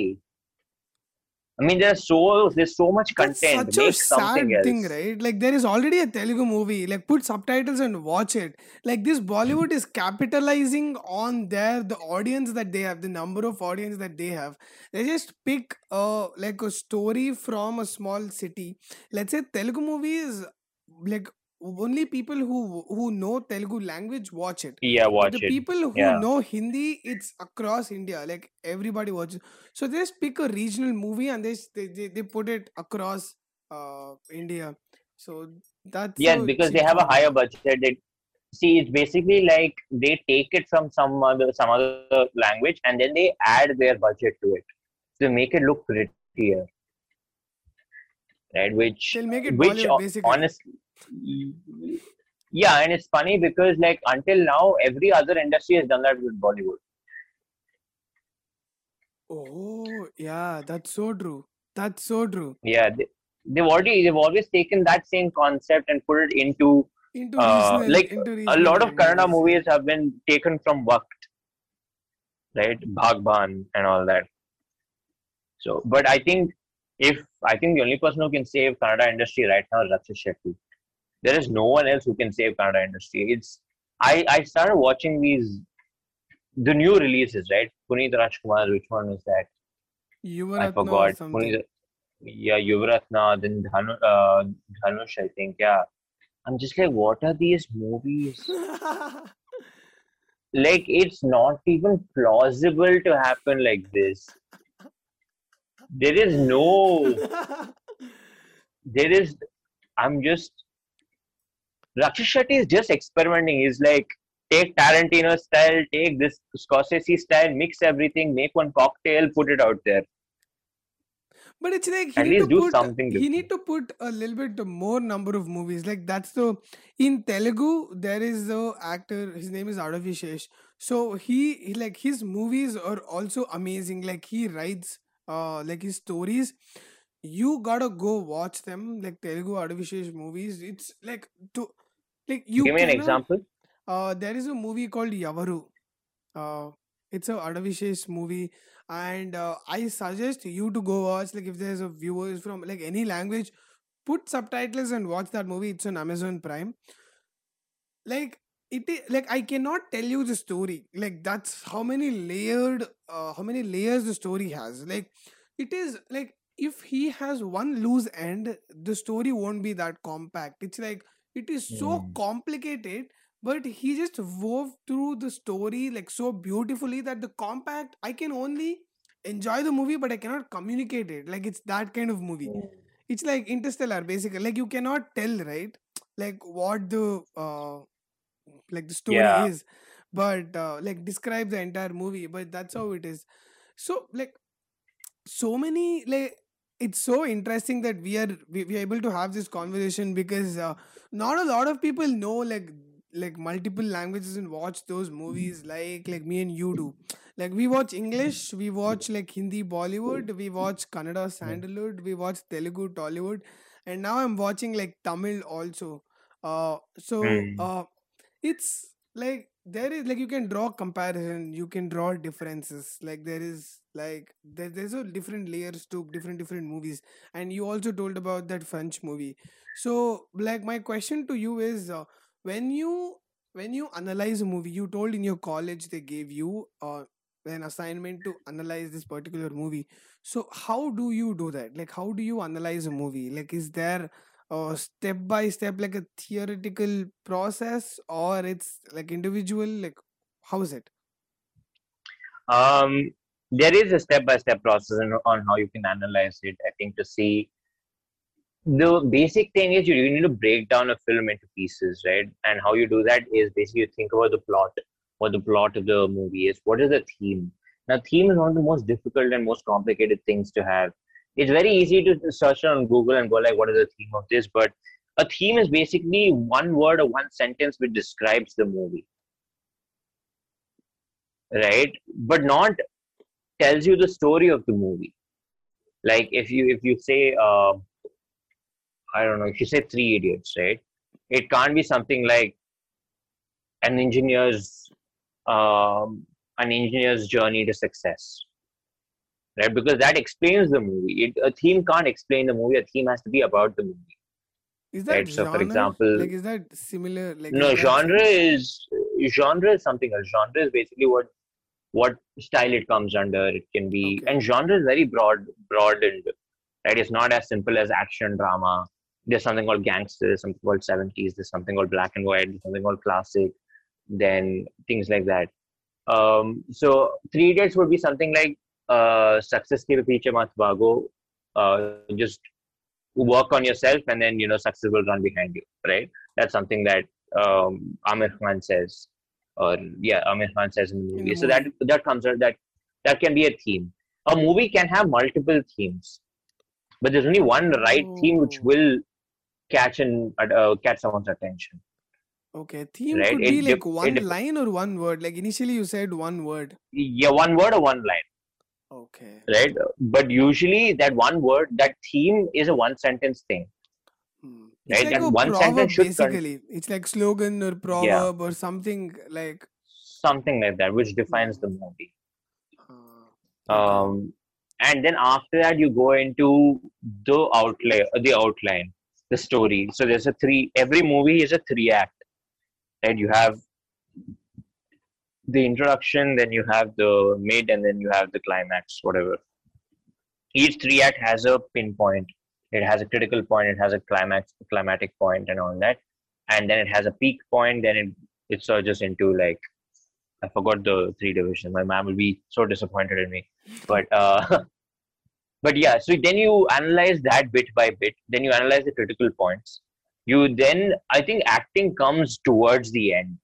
I mean, there's so there's so much content. That's such a Make sad something else. thing, right? Like there is already a Telugu movie. Like put subtitles and watch it. Like this Bollywood is capitalizing on their the audience that they have, the number of audience that they have. They just pick uh like a story from a small city. Let's say Telugu movie is like only people who who know Telugu language watch it. Yeah, watch the it. people who Yeah. know Hindi, it's across India. Like everybody watches. So they just pick a regional movie and they they, they, they put it across uh, India. So that's yeah, because they have a higher budget. They see it's basically like they take it from some other some other language and then they add their budget to it. To make it look prettier. Right? Which They'll make it which Bollywood, basically. honestly yeah, and it's funny because like until now every other industry has done that with Bollywood. Oh yeah, that's so true. That's so true. Yeah, they, they've already they've always taken that same concept and put it into Into Uh, regional, like, into a lot of Kannada movies have been taken from Waqt, right? Baghban and all that. So, but I think if I think the only person who can save Kannada industry right now is Rakshit Shetty. There is no one else who can save Kannada industry. It's I I started watching these the new releases, right? Puneeth Rajkumar, which one was that? I Yuvaratna or forgot. Puneet, yeah, Yuvaratna, then Dhanu, uh, Dhanush, I think. Yeah, I'm just like, what are these movies? like it's not even plausible to happen like this. There is no. There is. I'm just. Rakshit Shetty is just experimenting. He's like, take Tarantino style, take this Scorsese style, mix everything, make one cocktail, put it out there. But it's like he At least to do put something he need to put a little bit more number of movies. Like that's the in Telugu there is the actor. His name is Adavi Shesh. So he, he like his movies are also amazing. Like he writes uh like his stories. You gotta go watch them. Like Telugu Adavi Shesh movies. It's like to like you Give me an example. Uh, there is a movie called Evaru. Uh, it's a Adavi Shesh movie, and uh, I suggest you to go watch. Like, if there's a viewers from like any language, put subtitles and watch that movie. It's on Amazon Prime. Like it, i- like I cannot tell you the story. Like that's how many layered, uh, how many layers the story has. Like it is like if he has one loose end, the story won't be that compact. It's like it is so Hmm. complicated but he just wove through the story like so beautifully that the compact i can only enjoy the movie but i cannot communicate it like it's that kind of movie Hmm. it's like interstellar basically like you cannot tell right like what the uh like the story Yeah. is but uh, like describe the entire movie but that's how it is so like so many like it's so interesting that we are we, we are able to have this conversation because uh, not a lot of people know like like multiple languages and watch those movies like like me and you do. Like we watch english we watch like hindi bollywood we watch kannada sandalwood we watch telugu tollywood and now i'm watching like tamil also. Uh so Hmm. uh it's like there is like you can draw comparison you can draw differences like there is like there, there's a different layers to different different movies and you also told about that french movie. So like my question to you is uh, when you when you analyze a movie you told in your college they gave you uh, an assignment to analyze this particular movie. So how do you do that? Like how do you analyze a movie? Like is there a step by step like a theoretical process or it's like individual like how is it Um, there is a step-by-step process on, how you can analyze it. I think to see the basic thing is you need to break down a film into pieces, right? And how you do that is basically you think about the plot, what the plot of the movie is, what is the theme. Now, theme is one of the most difficult and most complicated things to have. It's very easy to search on Google and go like, what is the theme of this? But a theme is basically one word or one sentence which describes the movie, right? But not tells you the story of the movie. Like if you if you say uh, I don't know if you say Three Idiots, right? It can't be something like an engineer's um, an engineer's journey to success, right? Because that explains the movie. It, a theme can't explain the movie. A theme has to be about the movie, is that right? So, for genre example, like is that similar like no is genre is genre is something else. Genre is basically what what style it comes under. It can be okay and genre is very broad broadened, right? It's not as simple as action drama. There's something called gangsters, something called 70s, there's something called black and white, there's something called classic, then things like that. Um, so three idiots would be something like uh success ke piche mat bhago, uh just work on yourself and then you know success will run behind you, right? That's something that um Aamir Khan says, or yeah, Aamir Khan says in the movie. the So that that comes out that that can be a theme. A movie can have multiple themes, but there's only one right theme which oh will catch and uh, catch someone's attention, okay theme right? could be It like one dep- line or one word like initially you said one word yeah, one word or one line, okay right? But usually that one word, that theme is a one sentence thing, Hmm. Right? like That one sentence should con- It's like slogan or yeah, proverb or something like. something like that, which defines the Hmm. movie. Uh. Um, and then after that, you go into the outline, the outline, the story. So there's a three. Every movie is a three act, right? You have the introduction, then you have the mid, and then you have the climax, whatever. Each three act has a pinpoint. It has a critical point. It has a climax, climatic point, and all that. And then it has a peak point. Then it it surges into like I forgot the three divisions. My mom will be so disappointed in me. But uh, but yeah, so then you analyze that bit by bit. Then you analyze the critical points. You then I think acting comes towards the end.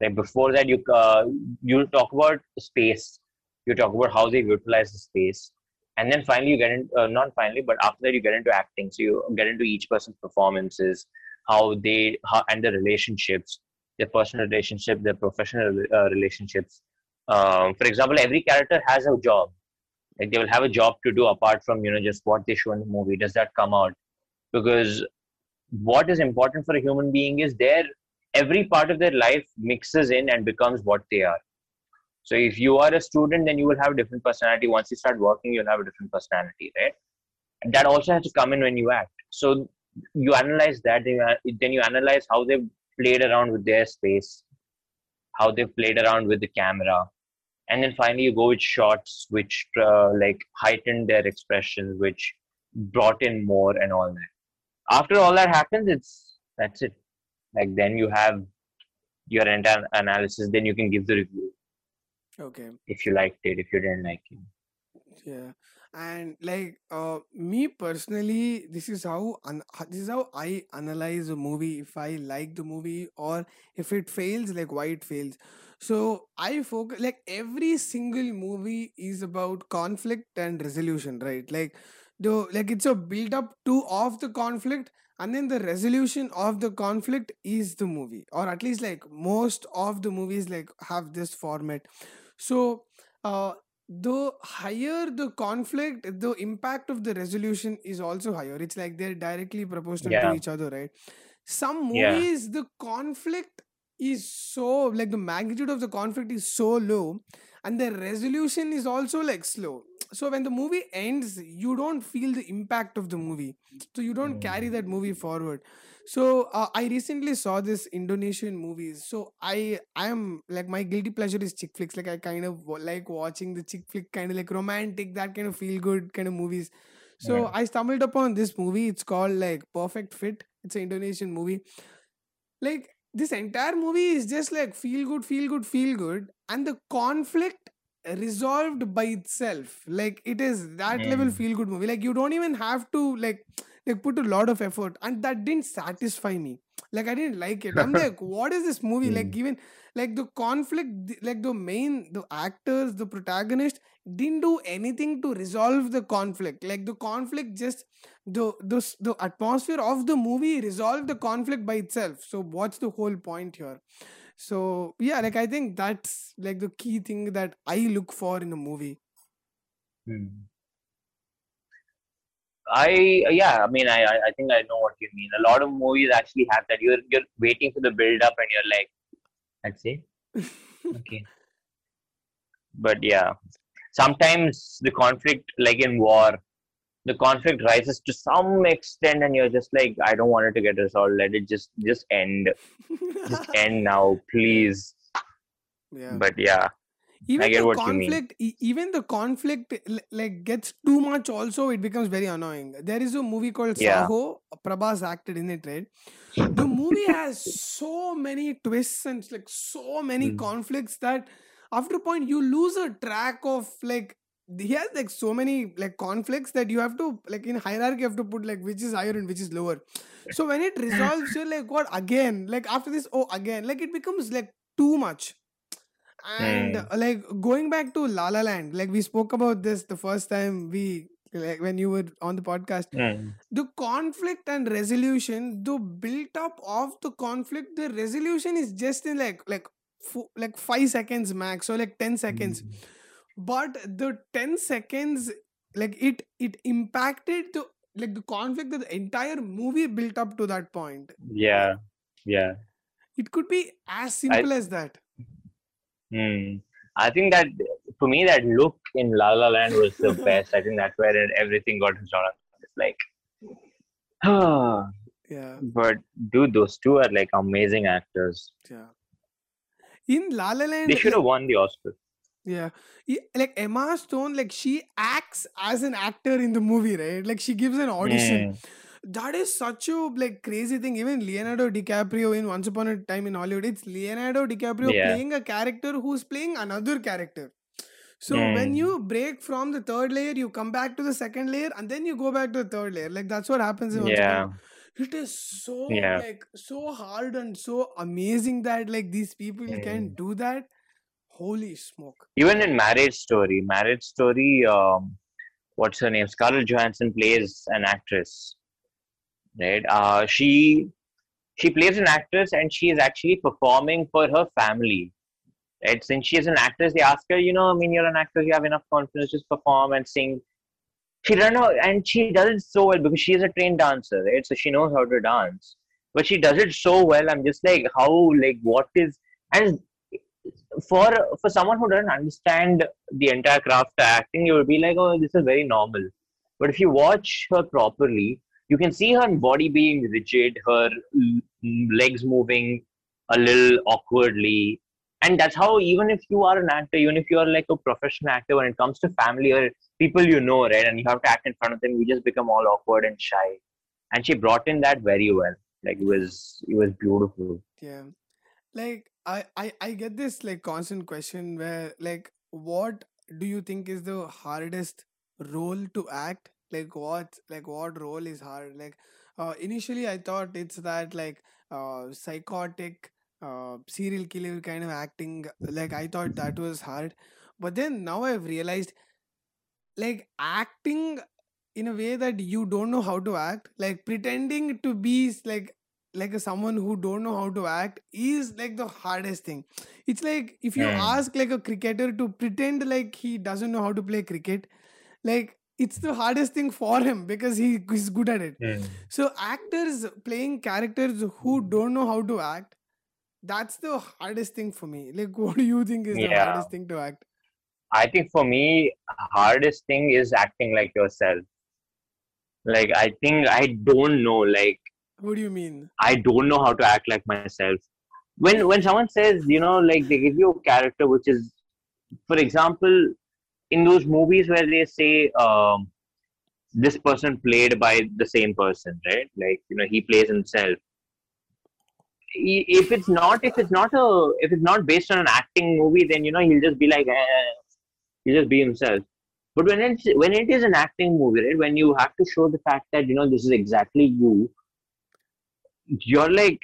Like before that, you uh, you talk about space. You talk about how they utilize the space, and then finally you get into uh, not finally, but after that you get into acting. So you get into each person's performances, how they how and the relationships their personal relationship, their professional uh, relationships. Um, for example, every character has a job. Like they will have a job to do apart from you know just what they show in the movie. Does that come out? Because what is important for a human being is their every part of their life mixes in and becomes what they are. So if you are a student, then you will have a different personality. Once you start working, you'll have a different personality, right? And that also has to come in when you act. So you analyze that, then you analyze how they played around with their space, how they played around with the camera, and then finally you go with shots which uh, like heightened their expressions, which brought in more and all that. After all that happens, it's that's it. Like then you have your entire analysis, then you can give the review. Okay. If you liked it, if you didn't like it. Yeah and like uh, me personally this is how un- this is how i analyze a movie if i like the movie or if it fails like why it fails so i focus like every single movie is about conflict and resolution right like the like it's a build up to of the conflict and then the resolution of the conflict is the movie or at least like most of the movies like have this format. So uh the higher the conflict the impact of the resolution is also higher. It's like they're directly proportional to each other right? Some yeah, movies the conflict is so like the magnitude of the conflict is so low and the resolution is also like slow so when the movie ends you don't feel the impact of the movie so you don't carry that Mm. movie forward so uh, I recently saw this Indonesian movies. So I I am like my guilty pleasure is chick flicks. Like I kind of like watching the chick flick kind of like romantic, that kind of feel good kind of movies. So I stumbled upon this movie. It's called like Perfect Fit. It's an Indonesian movie. Like this entire movie is just like feel good, feel good, feel good, and the conflict resolved by itself. Like it is that level Mm. feel good movie. Like you don't even have to like like put a lot of effort, and that didn't satisfy me. Like I didn't like it. I'm like, what is this movie? Like Mm. even like the conflict, like the main the actors, the protagonist didn't do anything to resolve the conflict. Like the conflict just the the the atmosphere of the movie resolved the conflict by itself so what's the whole point here so yeah like i think that's like the key thing that i look for in a movie Mm. I yeah, I mean I I think I know what you mean. A lot of movies actually have that. You're you're waiting for the build up and you're like, let's see, okay. But yeah, sometimes the conflict, like in war, the conflict rises to some extent, and you're just like, I don't want it to get resolved. Let it just just end, just end now, please. yeah But yeah, even the what you mean. conflict even the conflict like gets too much also it becomes very annoying. There is a movie called Yeah. saaho prabhas acted in it right? The movie has so many twists and like so many Mm. conflicts that after a point you lose a track of like he has like so many like conflicts that you have to like in hierarchy you have to put like which is higher and which is lower. So when it resolves you're like what? Again? Like after this oh again. Like it becomes like too much and Mm. like going back to La La Land, like we spoke about this the first time we like when you were on the podcast. Mm. The conflict and resolution, the built up of the conflict, the resolution is just in like like fo- like five seconds max or like ten seconds. Mm. But the ten seconds, like it it impacted the like the conflict that the entire movie built up to that point. Yeah, yeah. It could be as I simple as that. Hmm. I think that for me, that look in La La Land was the best. I think that's where it, everything got resolved. It's like, Yeah. but dude, those two are like amazing actors. Yeah. In La La Land, They should have won the Oscar. Yeah. Like Emma Stone, like she acts as an actor in the movie, right? Like she gives an audition. Hmm. That is such a like crazy thing. Even Leonardo DiCaprio in Once Upon a Time in Hollywood, it's Leonardo DiCaprio Yeah. playing a character who's playing another character. So when Mm. you break from the third layer, you come back to the second layer, and then you go back to the third layer. Like that's what happens in Once Yeah. It is so Yeah. like so hard and so amazing that like these people can Mm. do that. Holy smoke! Even in Marriage Story, Marriage Story, um, what's her name? Scarlett Johansson plays an actress, right? Uh, she she plays an actress and she is actually performing for her family. Right? Since she is an actress, they ask her, you know, I mean, you're an actor, you have enough confidence, just perform and sing. She doesn't know, and she does it so well because she is a trained dancer, right? So she knows how to dance. But she does it so well. I'm just like, how, like, what is, and for for someone who doesn't understand the entire craft of acting, you will be like, oh, this is very normal. But if you watch her properly, you can see her body being rigid, her legs moving a little awkwardly. And that's how, even if you are an actor, even if you are like a professional actor, when it comes to family or people you know, right, and you have to act in front of them, you just become all awkward and shy. And she brought in that very well. Like it was, it was beautiful. Yeah. Like I, I I get this like constant question where like what do you think is the hardest role to act? Like what like what role is hard? Like uh initially I thought it's that like uh psychotic uh serial killer kind of acting like I thought that was hard. But then now I've realized like acting in a way that you don't know how to act like pretending to be like like someone who don't know how to act is like the hardest thing it's like if you Hmm. ask like a cricketer to pretend like he doesn't know how to play cricket like it's the hardest thing for him because he is good at it hmm. so actors playing characters who don't know how to act that's the hardest thing for me like what do you think is the hardest thing to act I think for me, hardest thing is acting like yourself. Like I think I don't know. Like what do you mean I don't know how to act like myself. When when someone says, you know, like they give you a character which is, for example, in those movies where they say um, this person played by the same person, right? Like you know, he plays himself. If it's not, if it's not a, if it's not based on an acting movie, then you know he'll just be like, eh, he'll just be himself. But when it's when it is an acting movie, right? When you have to show the fact that you know this is exactly you, you're like,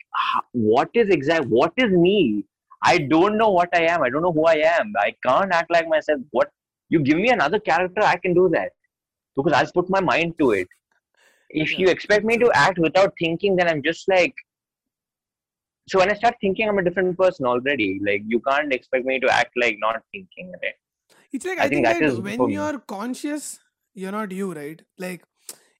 what is exact? What is me? I don't know what I am. I don't know who I am. I can't act like myself. What you give me another character, I can do that because I've put my mind to it. If you expect me to act without thinking, then I'm just like. So when I start thinking, I'm a different person already. Like you can't expect me to act like not thinking. Right? It's like I I, think think, is when you're conscious, you're not you, right? Like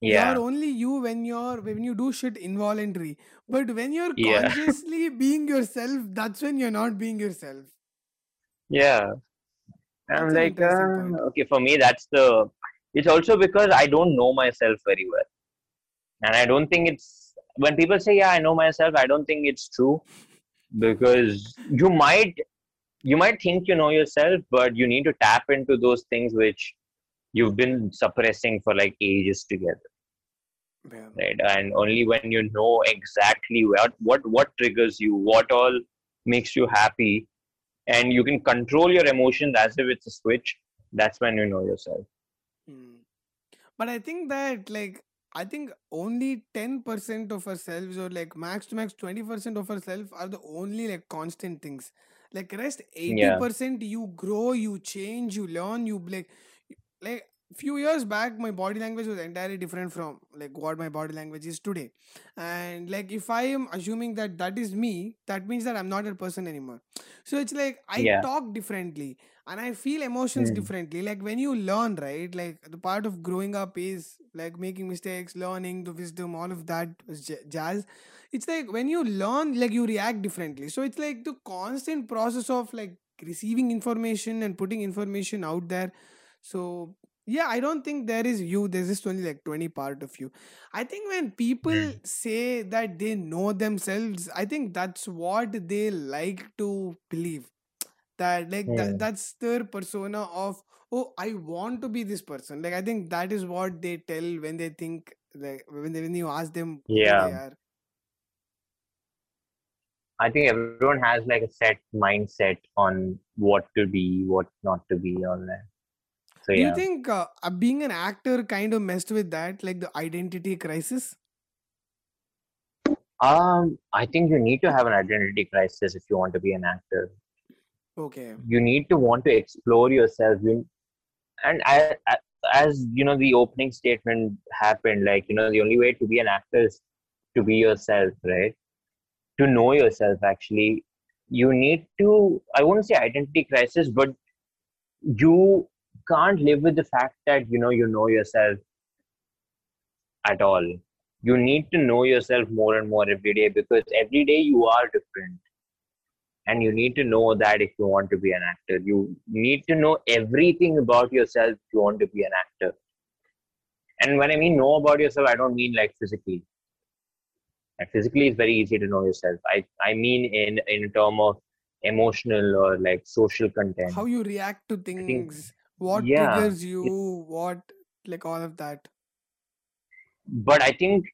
Yeah. you're only you when you're when you do shit involuntary. But when you're Yeah. consciously being yourself, that's when you're not being yourself. Yeah. And I'm like, uh, okay, for me, that's the. It's also because I don't know myself very well. And I don't think it's. When people say, yeah, I know myself, I don't think it's true. Because you might. You might think you know yourself, but you need to tap into those things which you've been suppressing for like ages together, Yeah. right? And only when you know exactly what what what triggers you, what all makes you happy, and you can control your emotions as if it's a switch that's when you know yourself Mm. But I think that like I think only 10% of ourselves or like max to max 20% of ourselves are the only like constant things. Like rest 80% you grow, you change, you learn, you like like few years back my body language was entirely different from like what my body language is today. And like if i am assuming that that is me that means that i'm not a person anymore. So it's like i Yeah. talk differently and i feel emotions Mm. differently. Like when you learn right like the part of growing up is like making mistakes learning the wisdom all of that was jazz. It's like when you learn like you react differently. So it's like the constant process of like receiving information and putting information out there. So yeah i don't think there is you there's just only like 20 part of you i think when people Mm. say that they know themselves i think that's what they like to believe that like that, that's their persona of oh i want to be this person like i think that is what they tell when they think like when they, when you ask them who Yeah. they are. I think everyone has like a set mindset on what to be, what not to be, all that. So Do you think uh, uh, being an actor kind of messed with that, like the identity crisis? Um, I think you need to have an identity crisis if you want to be an actor. Okay. You need to want to explore yourself. You, and I, I, as you know, the opening statement happened. Like you know, the only way to be an actor is to be yourself, right? To know yourself. Actually, you need to. I won't say identity crisis, but you can't live with the fact that you know you know yourself at all. You need to know yourself more and more every day because every day you are different. And you need to know that if you want to be an actor. You need to know everything about yourself if you want to be an actor. And when i mean know about yourself i don't mean like physically. And physically it's very easy to know yourself. I i mean in in term of emotional or like social content. How you react to things, what yeah, triggers you, what like all of that. but i think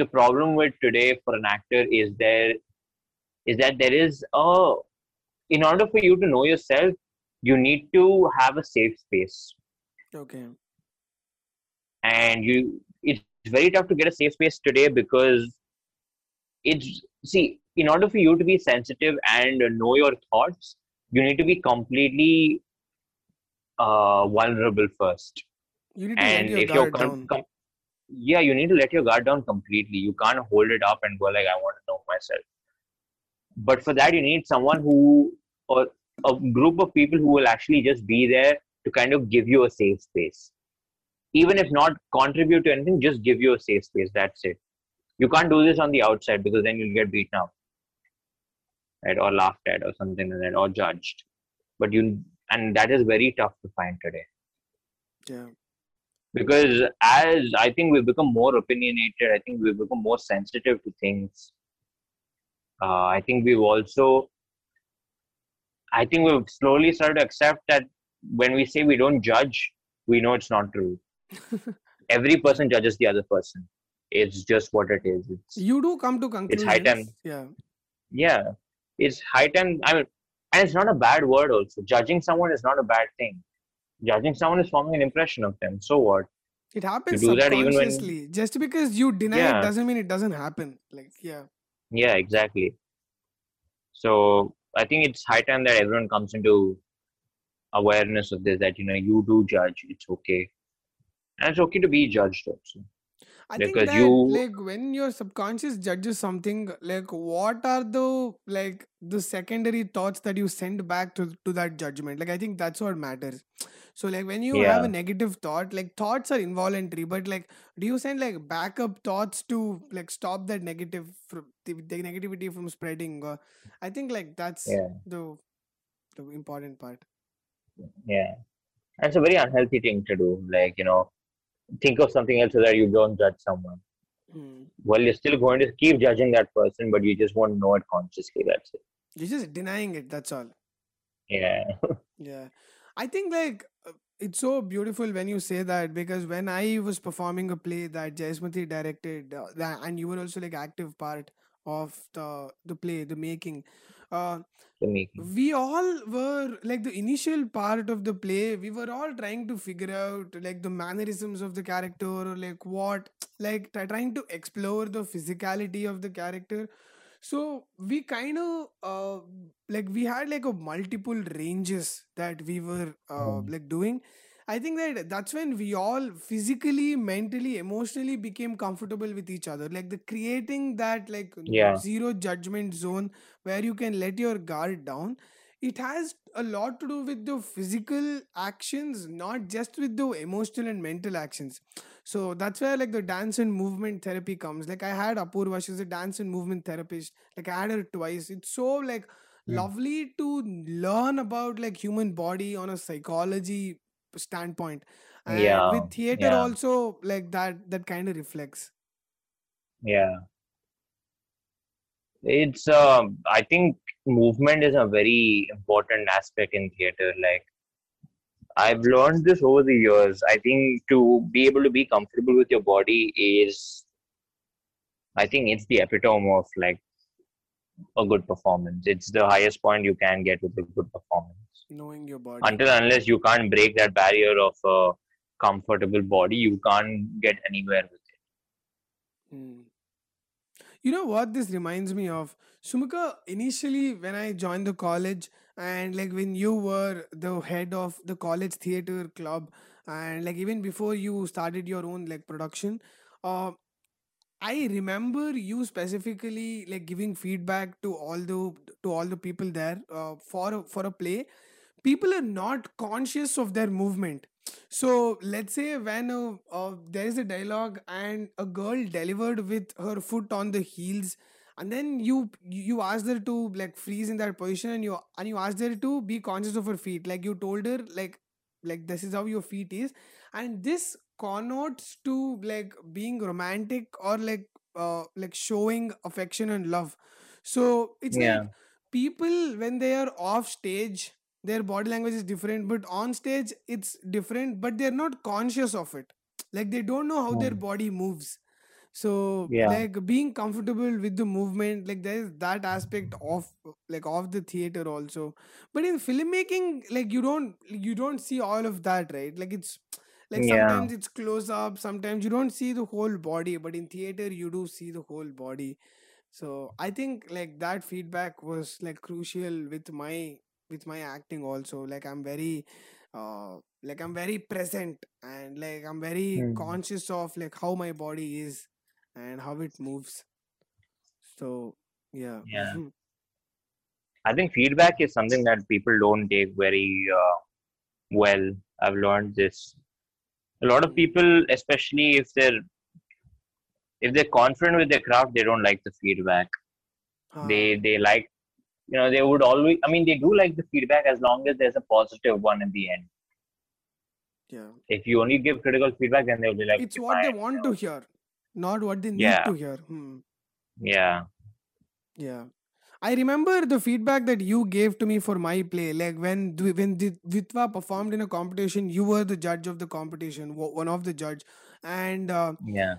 the problem with today for an actor is there is that there is a in order for you to know yourself you need to have a safe space Okay. and you it's very tough to get a safe space today because it's see in order for you to be sensitive and know your thoughts you need to be completely uh, vulnerable first. You need to and let your guard down. com- yeah you need to let your guard down completely. You can't hold it up and go like i want to know myself. But for that you need someone who or a group of people who will actually just be there to kind of give you a safe space. Even if not contribute to anything just give you a safe space. That's it. You can't do this on the outside because then you'll get beaten up right? Or laughed at or something like that or judged. But you and that is very tough to find today Yeah. because as I think we've become more opinionated, I think we've become more sensitive to things. Uh, I think we've also, I think we've slowly started to accept that when we say we don't judge, we know it's not true. Every person judges the other person. It's just what it is. It's, You do come to conclusions. high time. Yeah. yeah, it's high time. I mean, and it's not a bad word. Also, judging someone is not a bad thing. Judging someone is forming an impression of them. So what? It happens do that even when- Just because you deny Yeah. it doesn't mean it doesn't happen. Like, yeah. Yeah, exactly. So I think it's high time that everyone comes into awareness of this that you know you do judge, it's okay. And it's okay to be judged also. I think that you- like when your subconscious judges something, like what are the like the secondary thoughts that you send back to to that judgment? Like I think that's what matters. So like when you have a negative thought, like thoughts are involuntary, but like do you send like backup thoughts to like stop that negative from the, the negativity from spreading? Or I think like that's Yeah. the the important part. Yeah. And it's a very unhealthy thing to do. Like, you know, think of something else so that you don't judge someone. Hmm. Well, you're still going to keep judging that person, but you just won't know it consciously. That's it. You're just denying it. That's all. Yeah. Yeah. I think like uh, it's so beautiful when you say that because when I was performing a play that Jayasmruti directed uh, that, and you were also like active part of the the play, the making. Uh, we all were like the initial part of the play we were all trying to figure out like the mannerisms of the character or like what like try- trying to explore the physicality of the character. So we kind of uh, like we had like a multiple ranges that we were uh, Mm. like doing i think that that's when we all physically mentally emotionally became comfortable with each other. Like the creating that like Yeah. zero judgment zone where you can let your guard down it has a lot to do with the physical actions not just with the emotional and mental actions. So that's where like the dance and movement therapy comes. Like i had apurva she's a dance and movement therapist. Like i had her twice. It's so like Mm. lovely to learn about like human body on a psychology standpoint and Yeah, with theater yeah. also like that that kind of reflects Yeah. It's um I think movement is a very important aspect in theater. Like I've learned this over the years. I think to be able to be comfortable with your body is, I think it's the epitome of like a good performance. It's the highest point you can get with a good performance. Knowing your body. Until unless you can't break that barrier of a comfortable body, you can't get anywhere with it. Hmm. You know what this reminds me of? Sumukha, initially when I joined the college and like when you were the head of the college theater club and like even before you started your own like production, uh, I remember you specifically like giving feedback to all the to all the people there uh, for for a play. People are not conscious of their movement. So let's say when uh, uh, there is a dialogue and a girl delivered with her foot on the heels, and then you you asked her to like freeze in that position, and you and you asked her to be conscious of her feet. Like you told her like like this is how your feet is, and this connotes to like being romantic or like uh like showing affection and love. So it's like Yeah, people when they are off stage their body language is different but on stage it's different but they're not conscious of it. Like they don't know how their Hmm. body moves. So yeah, like being comfortable with the movement like there is that aspect of like of the theater also. But in filmmaking like you don't you don't see all of that right? Like it's like yeah, sometimes it's close up sometimes you don't see the whole body but in theater you do see the whole body. So i think like that feedback was like crucial with my with my acting also like i'm very uh like i'm very present and like i'm very Hmm. conscious of like how my body is and how it moves so yeah yeah. I think feedback is something that people don't take very uh, well. I've learned this. A lot of Mm. people, especially if they're if they're confident with their craft, they don't like the feedback. They Ah, they like you know they would always. I mean, they do like the feedback as long as there's a positive one in the end. yeah If you only give critical feedback, then they'll be like, it's what they want to hear not what they need yeah, to hear hmm. yeah, Yeah. I remember the feedback that you gave to me for my play. Like when when Di- Ditwa performed in a competition, you were the judge of the competition, one of the judge, and uh, yeah,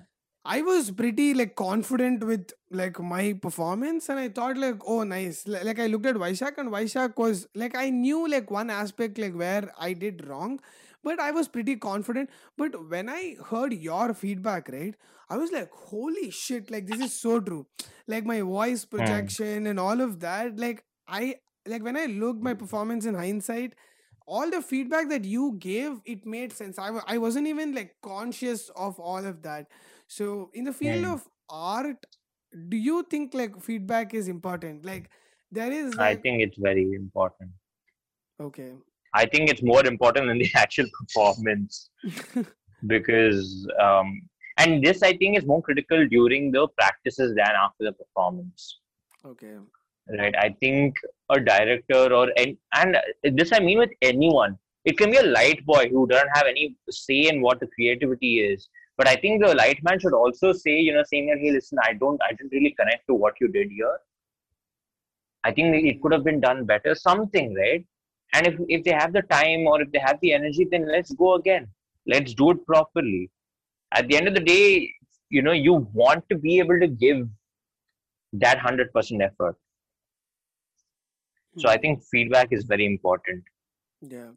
I was pretty like confident with like my performance, and I thought like, oh, nice. Li- Like I looked at Vaishak, and Vaishak was like I knew like one aspect like where I did wrong, but I was pretty confident. But when I heard your feedback, right, I was like, holy shit! Like this is so true. Like my voice hmm, projection and all of that. Like I like when I looked my performance in hindsight all the feedback that you gave it made sense I w- I wasn't even like conscious of all of that so in the field hmm. of art do you think like feedback is important like there is I think it's very important. okay I think it's more important than the actual performance because um, and this I think is more critical during the practices than after the performance. okay Right? I think a director or and and this I mean with anyone. It can be a light boy who doesn't have any say in what the creativity is. But I think the light man should also say, you know, saying that, hey, listen, I don't, I didn't really connect to what you did here. I think it could have been done better, something, right? And if if they have the time or if they have the energy, then let's go again. Let's do it properly. At the end of the day, you know, you want to be able to give that hundred percent effort. So I think feedback is very important. yeah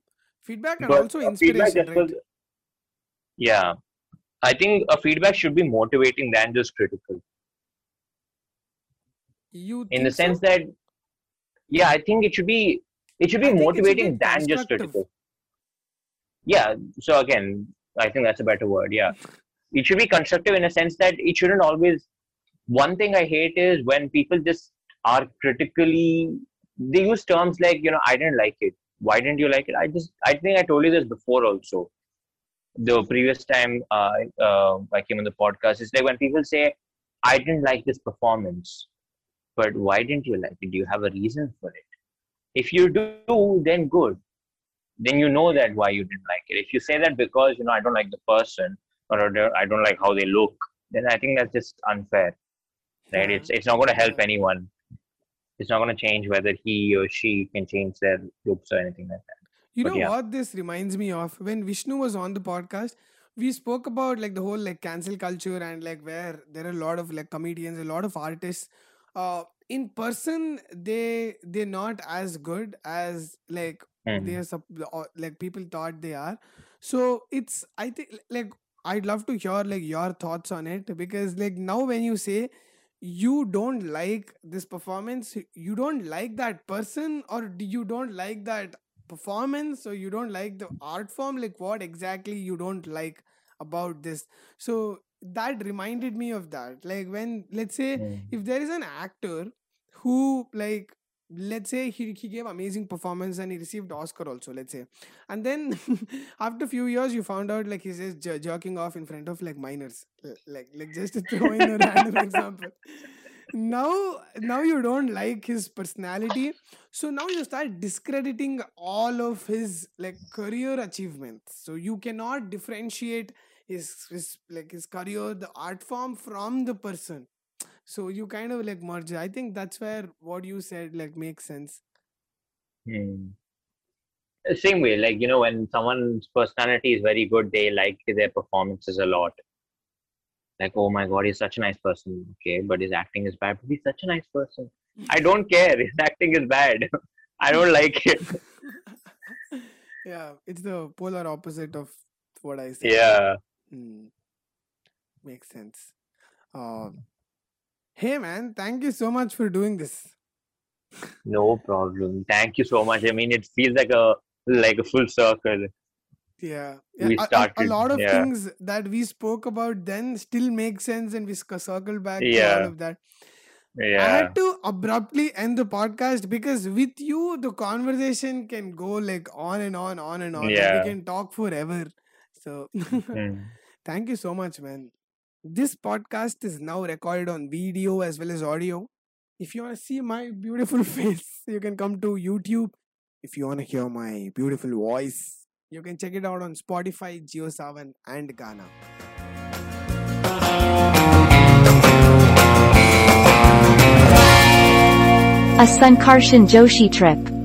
feedback and But also inspiration yeah, I think a feedback should be motivating than just critical. you In the sense so that yeah, I think it should be it should be i it should be motivating than just critical. Yeah. So again, I think that's a better word. Yeah it should be constructive in a sense that it shouldn't always one thing i hate is when people just are critically they use terms like you know i didn't like it. Why didn't you like it? I just i think i told you this before also. The previous time uh, uh, i came on the podcast it's like when people say i didn't like this performance but why didn't you like it? Do you have a reason for it? If you do then good. Then you know that why you didn't like it. If you say that because you know I don't like the person or I don't like how they look, then I think that's just unfair, right? yeah. It's it's not going to help anyone. It's not going to change whether he or she can change their looks or anything like that. You But know yeah. what this reminds me of? When Vishnu was on the podcast, we spoke about like the whole like cancel culture and like where there are a lot of like comedians, a lot of artists. Uh, in person, they they're not as good as like Mhm. they are sup- like people thought they are. So it's I think like I'd love to hear like your thoughts on it because like now when you say you don't like this performance you don't like that person or do you don't like that performance or you don't like the art form? Like what exactly you don't like about this? So that reminded me of that. Like when let's say Mm. if there is an actor who like let's say he, he gave amazing performance and he received oscar also let's say. And then after a few years you found out like he's just jer- jerking off in front of like minors like like just to throw in a random example. Now now you don't like his personality. So now you start discrediting all of his like career achievements. So you cannot differentiate his his like his career the art form from the person so you kind of like merge i think that's where what you said like makes sense Hmm. Same way, like, you know, when someone's personality is very good, they like their performances a lot. Like, oh my God, he's such a nice person. Okay, but his acting is bad, but he's such a nice person. I don't care. His acting is bad. I don't like it. yeah it's the polar opposite of what i said Yeah. Hmm. makes sense um hey man thank you so much for doing this No problem. Thank you so much. I mean, it feels like a like a full circle. Yeah, We yeah. a- a- lot of yeah. things that we spoke about then still make sense, and we circle back to Yeah. all of that. Yeah. I Yeah. had to abruptly end the podcast because with you, the conversation can go like on and on, on and on. Yeah. we can talk forever. So, Hmm. thank you so much, man. This podcast is now recorded on video as well as audio. If you want to see my beautiful face, you can come to YouTube. If you want to hear my beautiful voice, you can check it out on Spotify, JioSaavn, and Gaana. A Sankarshan Joshi trip.